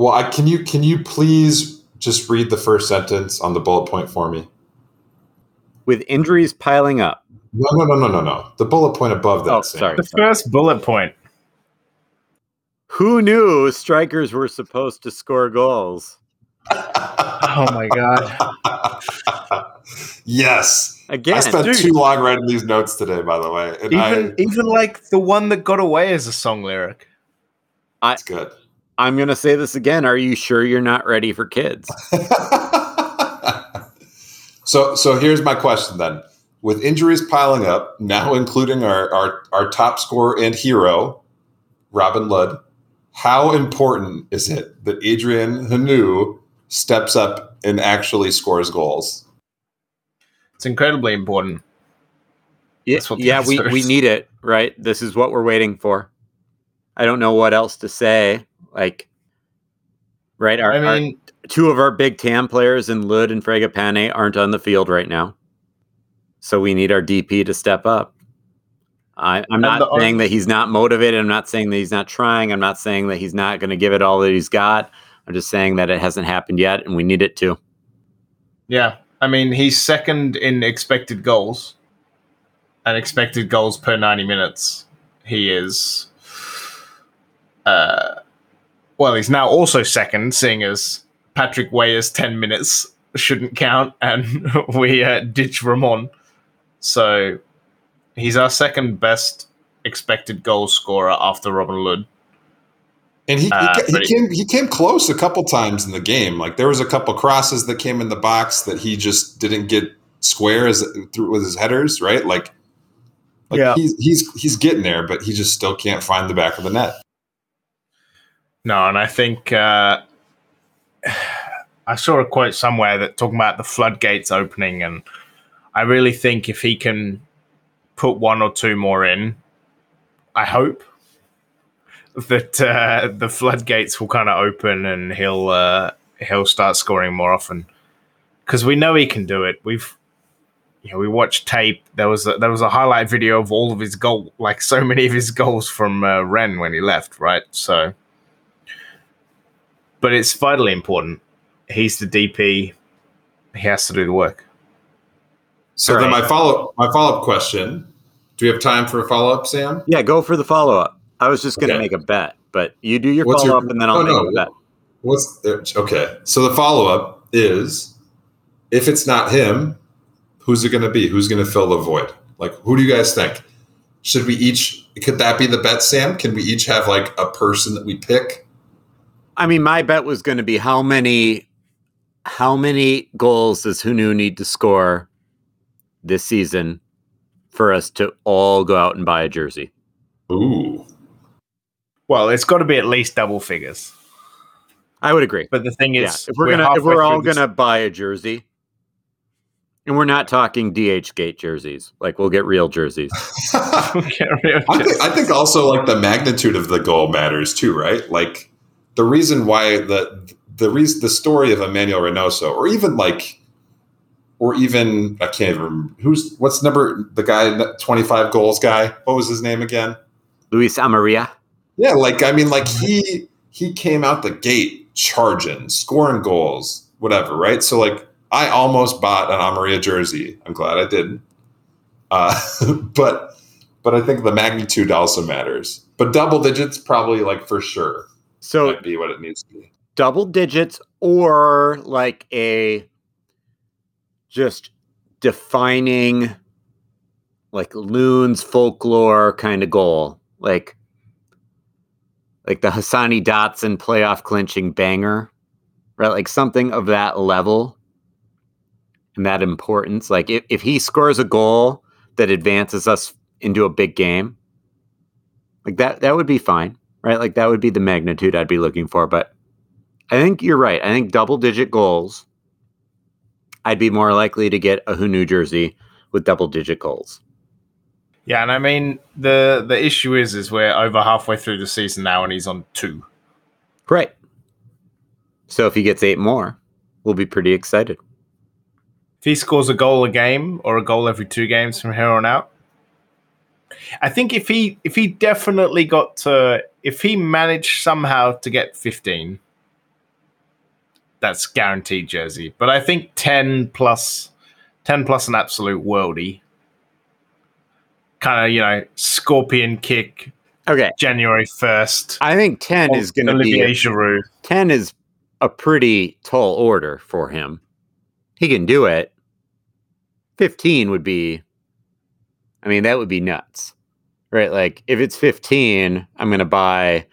Well, I, can you can you please just read the first sentence on the bullet point for me? With injuries piling up. No, no, no, no, no, no. The bullet point above that. Oh, sorry. The sorry. first bullet point. Who knew strikers were supposed to score goals? (laughs) oh my god. (laughs) yes. Again, I spent dude. too long writing these notes today, by the way. And Even I, even like the one that got away as a song lyric. I, it's good. I'm going to say this again. Are you sure you're not ready for kids? (laughs) so so here's my question then. With injuries piling up, now including our, our, our top scorer and hero, Robin Lod, how important is it that Adrien Hunou steps up and actually scores goals? It's incredibly important. Yeah, That's what yeah we, we need it, right? This is what we're waiting for. I don't know what else to say. Like, right? Our, I our- mean, two of our big TAM players in Lod and Fragapane aren't on the field right now. So we need our DP to step up. I, I'm not the saying that he's not motivated. I'm not saying that he's not trying. I'm not saying that he's not going to give it all that he's got. I'm just saying that it hasn't happened yet and we need it to. yeah. I mean, he's second in expected goals and expected goals per 90 minutes. He is. Uh, well, he's now also second, seeing as Patrick Weah's 10 minutes shouldn't count and (laughs) we uh, ditch Ramon. So he's our second best expected goal scorer after Robin Lod. And he, Uh, he, he came he came close a couple times in the game. Like there was a couple crosses that came in the box that he just didn't get square as through with his headers, right? Like, like Yeah. he's he's he's getting there, but he just still can't find the back of the net. No, and I think uh, (sighs) I saw a quote somewhere that talking about the floodgates opening, and I really think if he can put one or two more in, I hope (laughs) that uh, the floodgates will kind of open and he'll uh, he'll start scoring more often because we know he can do it. We've you know, we watched tape. There was a, there was a highlight video of all of his goal, like so many of his goals from uh, Rennes when he left, right? So but it's vitally important. He's the DP. He has to do the work. So then my follow my follow up question: Do we have time for a follow up, Sam? Yeah, go for the follow up. I was just going to Okay. make a bet, but you do your What's your- follow up and then I'll Oh, make no. a bet. What's uh, okay? So the follow up is: if it's not him, who's it going to be? Who's going to fill the void? Like, who do you guys think? Should we each? Could that be the bet, Sam? Can we each have like a person that we pick? I mean, my bet was going to be how many how many goals does Hunou need to score this season for us to all go out and buy a jersey? Ooh, Well, it's got to be at least double figures. I would agree. But the thing Yeah, is, if we're, gonna if we're all this- gonna buy a jersey, and we're not talking DH Gate jerseys, like we'll get real jerseys. (laughs) (laughs) Get rid of I think. I think also like the magnitude of the goal matters too, right? Like the reason why the the reason the story of Emmanuel Reynoso, or even like, or even I can't even remember who's what's number the guy twenty five goals guy. What was his name again? Luis Amarilla. Yeah, like I mean, like he he came out the gate charging, scoring goals, whatever, right? So like I almost bought an Amaria jersey. I'm glad I didn't. Uh, (laughs) but but I think the magnitude also matters. But double digits probably like for sure So might be what it needs to be. double digits or like a just defining like loons folklore kind of goal like like the Hassani Dotson playoff clinching banger right? Like something of that level and that importance. Like if, if he scores a goal that advances us into a big game like that that would be fine right like that would be the magnitude I'd be looking for but I think you're right. I think double digit goals. I'd be more likely to get a Hunou jersey with double digit goals. Yeah, and I mean the the issue is is we're over halfway through the season now, and he's on two. Right. So if he gets eight more, we'll be pretty excited. If he scores a goal a game or a goal every two games from here on out, I think if he if he definitely got to if he managed somehow to get fifteen, that's guaranteed jersey. But I think ten plus ten plus an absolute worldie. Kind of, you know, scorpion kick Okay. January first. I think 10 is going to be Giroud. 10 is a pretty tall order for him. He can do it. 15 would be, I mean, that would be nuts, right? Like if it's 15, I'm going to buy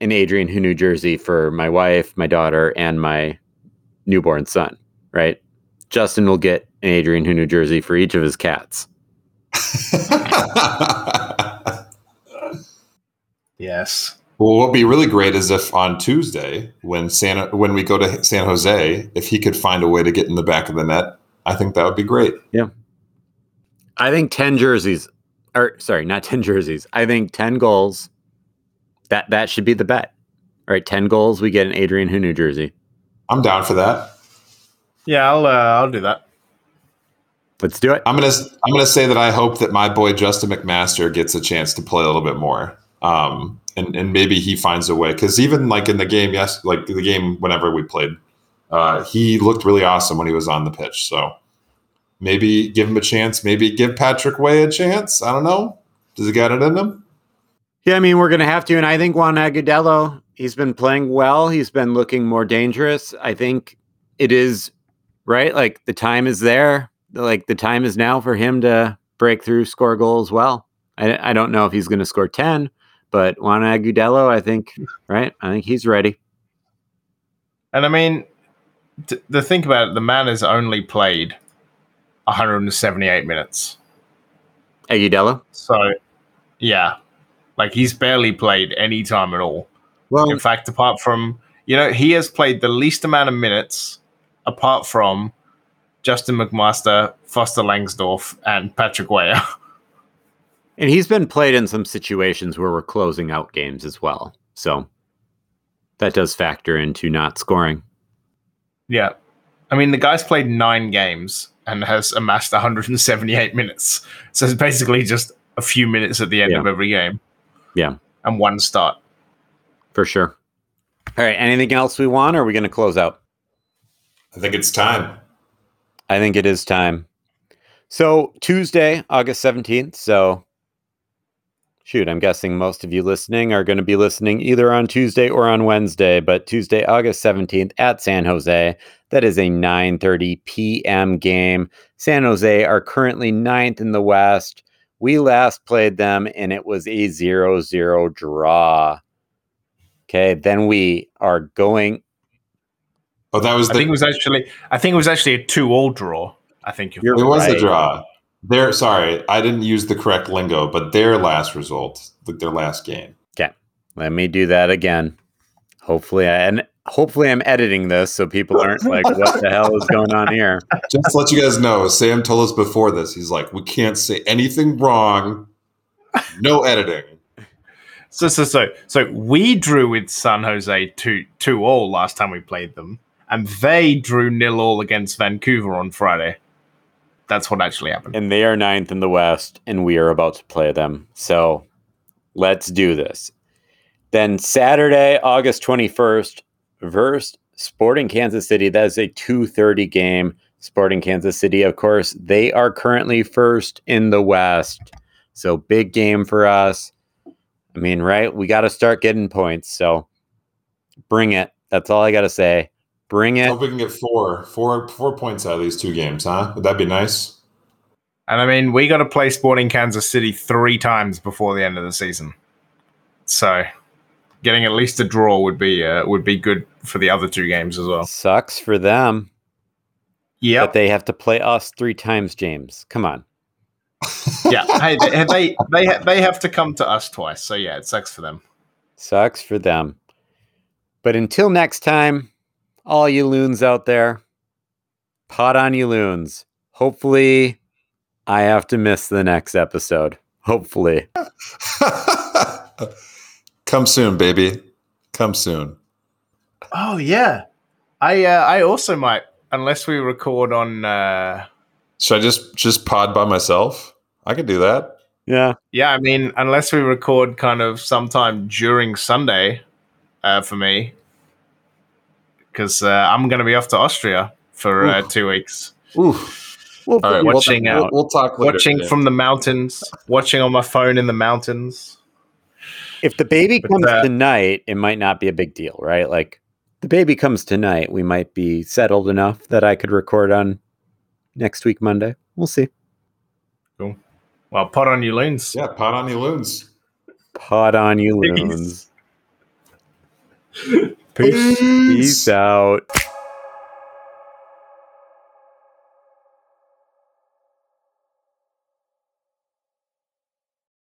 an Adrien Hunou jersey for my wife, my daughter, and my newborn son, right? Justin will get an Adrien Hunou jersey for each of his cats. (laughs) yes. Well, what would be really great is if on Tuesday, when Santa, when we go to San Jose, if he could find a way to get in the back of the net, I think that would be great. Yeah, I think ten jerseys, or sorry, not ten (laughs) jerseys. I think ten goals. That that should be the bet. All right, ten goals, we get an Adrien Hunou jersey. I'm down for that. Yeah, I'll uh, I'll do that. Let's do it. I'm gonna I'm gonna say that I hope that my boy Justin McMaster gets a chance to play a little bit more. Um, and and maybe he finds a way because even like in the game, yes, like the game whenever we played, uh, he looked really awesome when he was on the pitch. So maybe give him a chance. Maybe give Patrick Weah a chance. I don't know. Does he got it in him? Yeah, I mean we're gonna have to, and I think Juan Agudelo, he's been playing well. He's been looking more dangerous. I think it is right. Like the time is there. Like the time is now for him to break through, score goals. Well, I, I don't know if he's going to score ten, but Juan Agudelo, I think, right? I think he's ready. And I mean, t- the think about it, the man has only played 178 minutes. Agudelo. So, yeah, like he's barely played any time at all. Well, In fact, apart from you know, he has played the least amount of minutes apart from Justin McMaster, Foster Langsdorf, and Patrick Weah. (laughs) And he's been played in some situations where we're closing out games as well. So that does factor into not scoring. yeah. I mean, the guy's played nine games and has amassed 178 minutes. So it's basically just a few minutes at the end Yeah. of every game. Yeah. And one start. For sure. All right. Anything else we want, or are we going to close out? I think it's time. I think it is time. So Tuesday, August 17th. So shoot, I'm guessing most of you listening are going to be listening either on Tuesday or on Wednesday, but Tuesday, August 17th at San Jose. That is a 9:30 p.m. game. San Jose are currently ninth in the West. We last played them and it was a 0-0 draw. Okay, then we are going Oh, that was I the think it was actually I think it was actually a two all draw. I think You're it was a draw. Their sorry, I didn't use the correct lingo, but their last result, like their last game. Yeah. Let me do that again. Hopefully, I, and hopefully, I'm editing this so people aren't like, "What the hell is going on here?" (laughs) Just to let you guys know, Sam told us before this. He's like, we can't say anything wrong. No editing. So so so so we drew with San Jose two two all last time we played them, and they drew nil all against Vancouver on Friday. That's what actually happened. And they are ninth in the West, and we are about to play them. So let's do this. Then Saturday, August 21st, versus Sporting Kansas City. That is a 2:30 game. Sporting Kansas City, of course, they are currently first in the West. So big game for us. I mean, right? We got to start getting points. So bring it. That's all I got to say. Bring it. I Hope we can get four, four, four points out of these two games, huh? Would that be nice? And I mean, we got to play Sporting Kansas City three times before the end of the season. So, getting at least a draw would be uh, would be good for the other two games as well. Sucks for them. Yeah, but they have to play us three times, James. Come on. (laughs) yeah. Hey, they they they, they have to come to us twice. So yeah, it sucks for them. Sucks for them. But until next time, all you loons out there, pot on you loons. Hopefully, I have to miss the next episode. Hopefully. (laughs) Come soon, baby. Come soon. Oh yeah, I uh, I also might unless we record on. Uh, Should I just just pod by myself? I could do that. Yeah. yeah, I mean, unless we record kind of sometime during Sunday, uh, for me, because uh, I'm going to be off to Austria for uh, two weeks, Ooh. We'll All right, we'll, watching something we'll, we'll talk later. watching James. from the mountains, watching on my phone in the mountains. If the baby But, comes uh, tonight, it might not be a big deal, right? Like the baby comes tonight, we might be settled enough that I could record on next week Monday. we'll see. Cool. Well, pot on you loons. Yeah, pot on you loons. Pot on you loons. (laughs) Peace. Peace out.